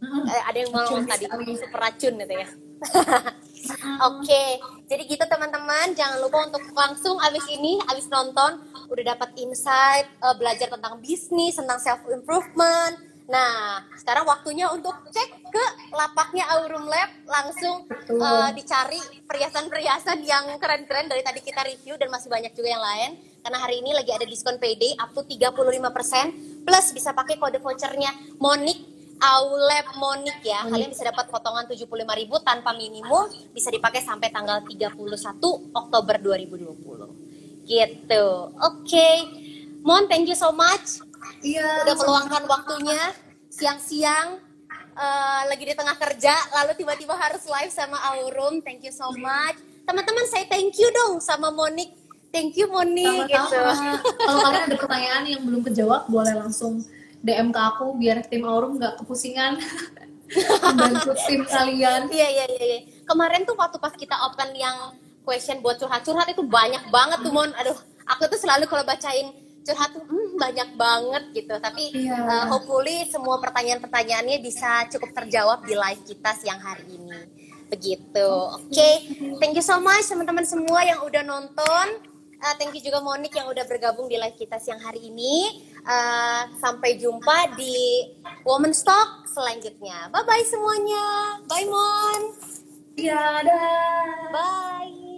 S1: Eh, ada yang mau tadi super racun gitu ya. Oke, jadi gitu teman-teman, jangan lupa untuk langsung abis ini, abis nonton, udah dapat insight, eh, belajar tentang bisnis, tentang self improvement. Nah, sekarang waktunya untuk cek ke lapaknya Aurum Lab, langsung eh, dicari perhiasan-perhiasan yang keren-keren dari tadi kita review dan masih banyak juga yang lain. Karena hari ini lagi ada diskon PD up to 35% plus bisa pakai kode vouchernya Monik Aulab Monik ya. Kalian bisa dapat potongan 75.000 tanpa minimum, bisa dipakai sampai tanggal 31 Oktober 2020. Gitu. Oke. Mon, thank you so much
S2: Iya.
S1: udah meluangkan waktunya siang-siang eh, lagi di tengah kerja lalu tiba-tiba harus live sama Aurum thank you so much teman-teman saya thank you dong sama Monik thank you Monik gitu.
S2: Sama-sama. Kalau kalian ada pertanyaan yang belum kejawab, boleh langsung DM ke aku biar tim Aurum nggak kepusingan. Membantu tim kalian.
S1: iya iya iya iya. kemarin tuh waktu pas kita open yang question buat curhat-curhat itu banyak banget tuh Mon. Aduh aku tuh selalu kalau bacain curhat tuh hmm, banyak banget gitu. Tapi
S2: Iya.
S1: eh, hopefully semua pertanyaan-pertanyaannya bisa cukup terjawab di live kita siang hari ini. Begitu. Oke. Thank you so much teman-teman semua yang udah nonton Uh, thank you juga Monik yang udah bergabung di live kita siang hari ini. Uh, sampai jumpa di Woman Stock selanjutnya. Bye bye semuanya. Bye Mon.
S2: Iya, dah.
S1: Bye.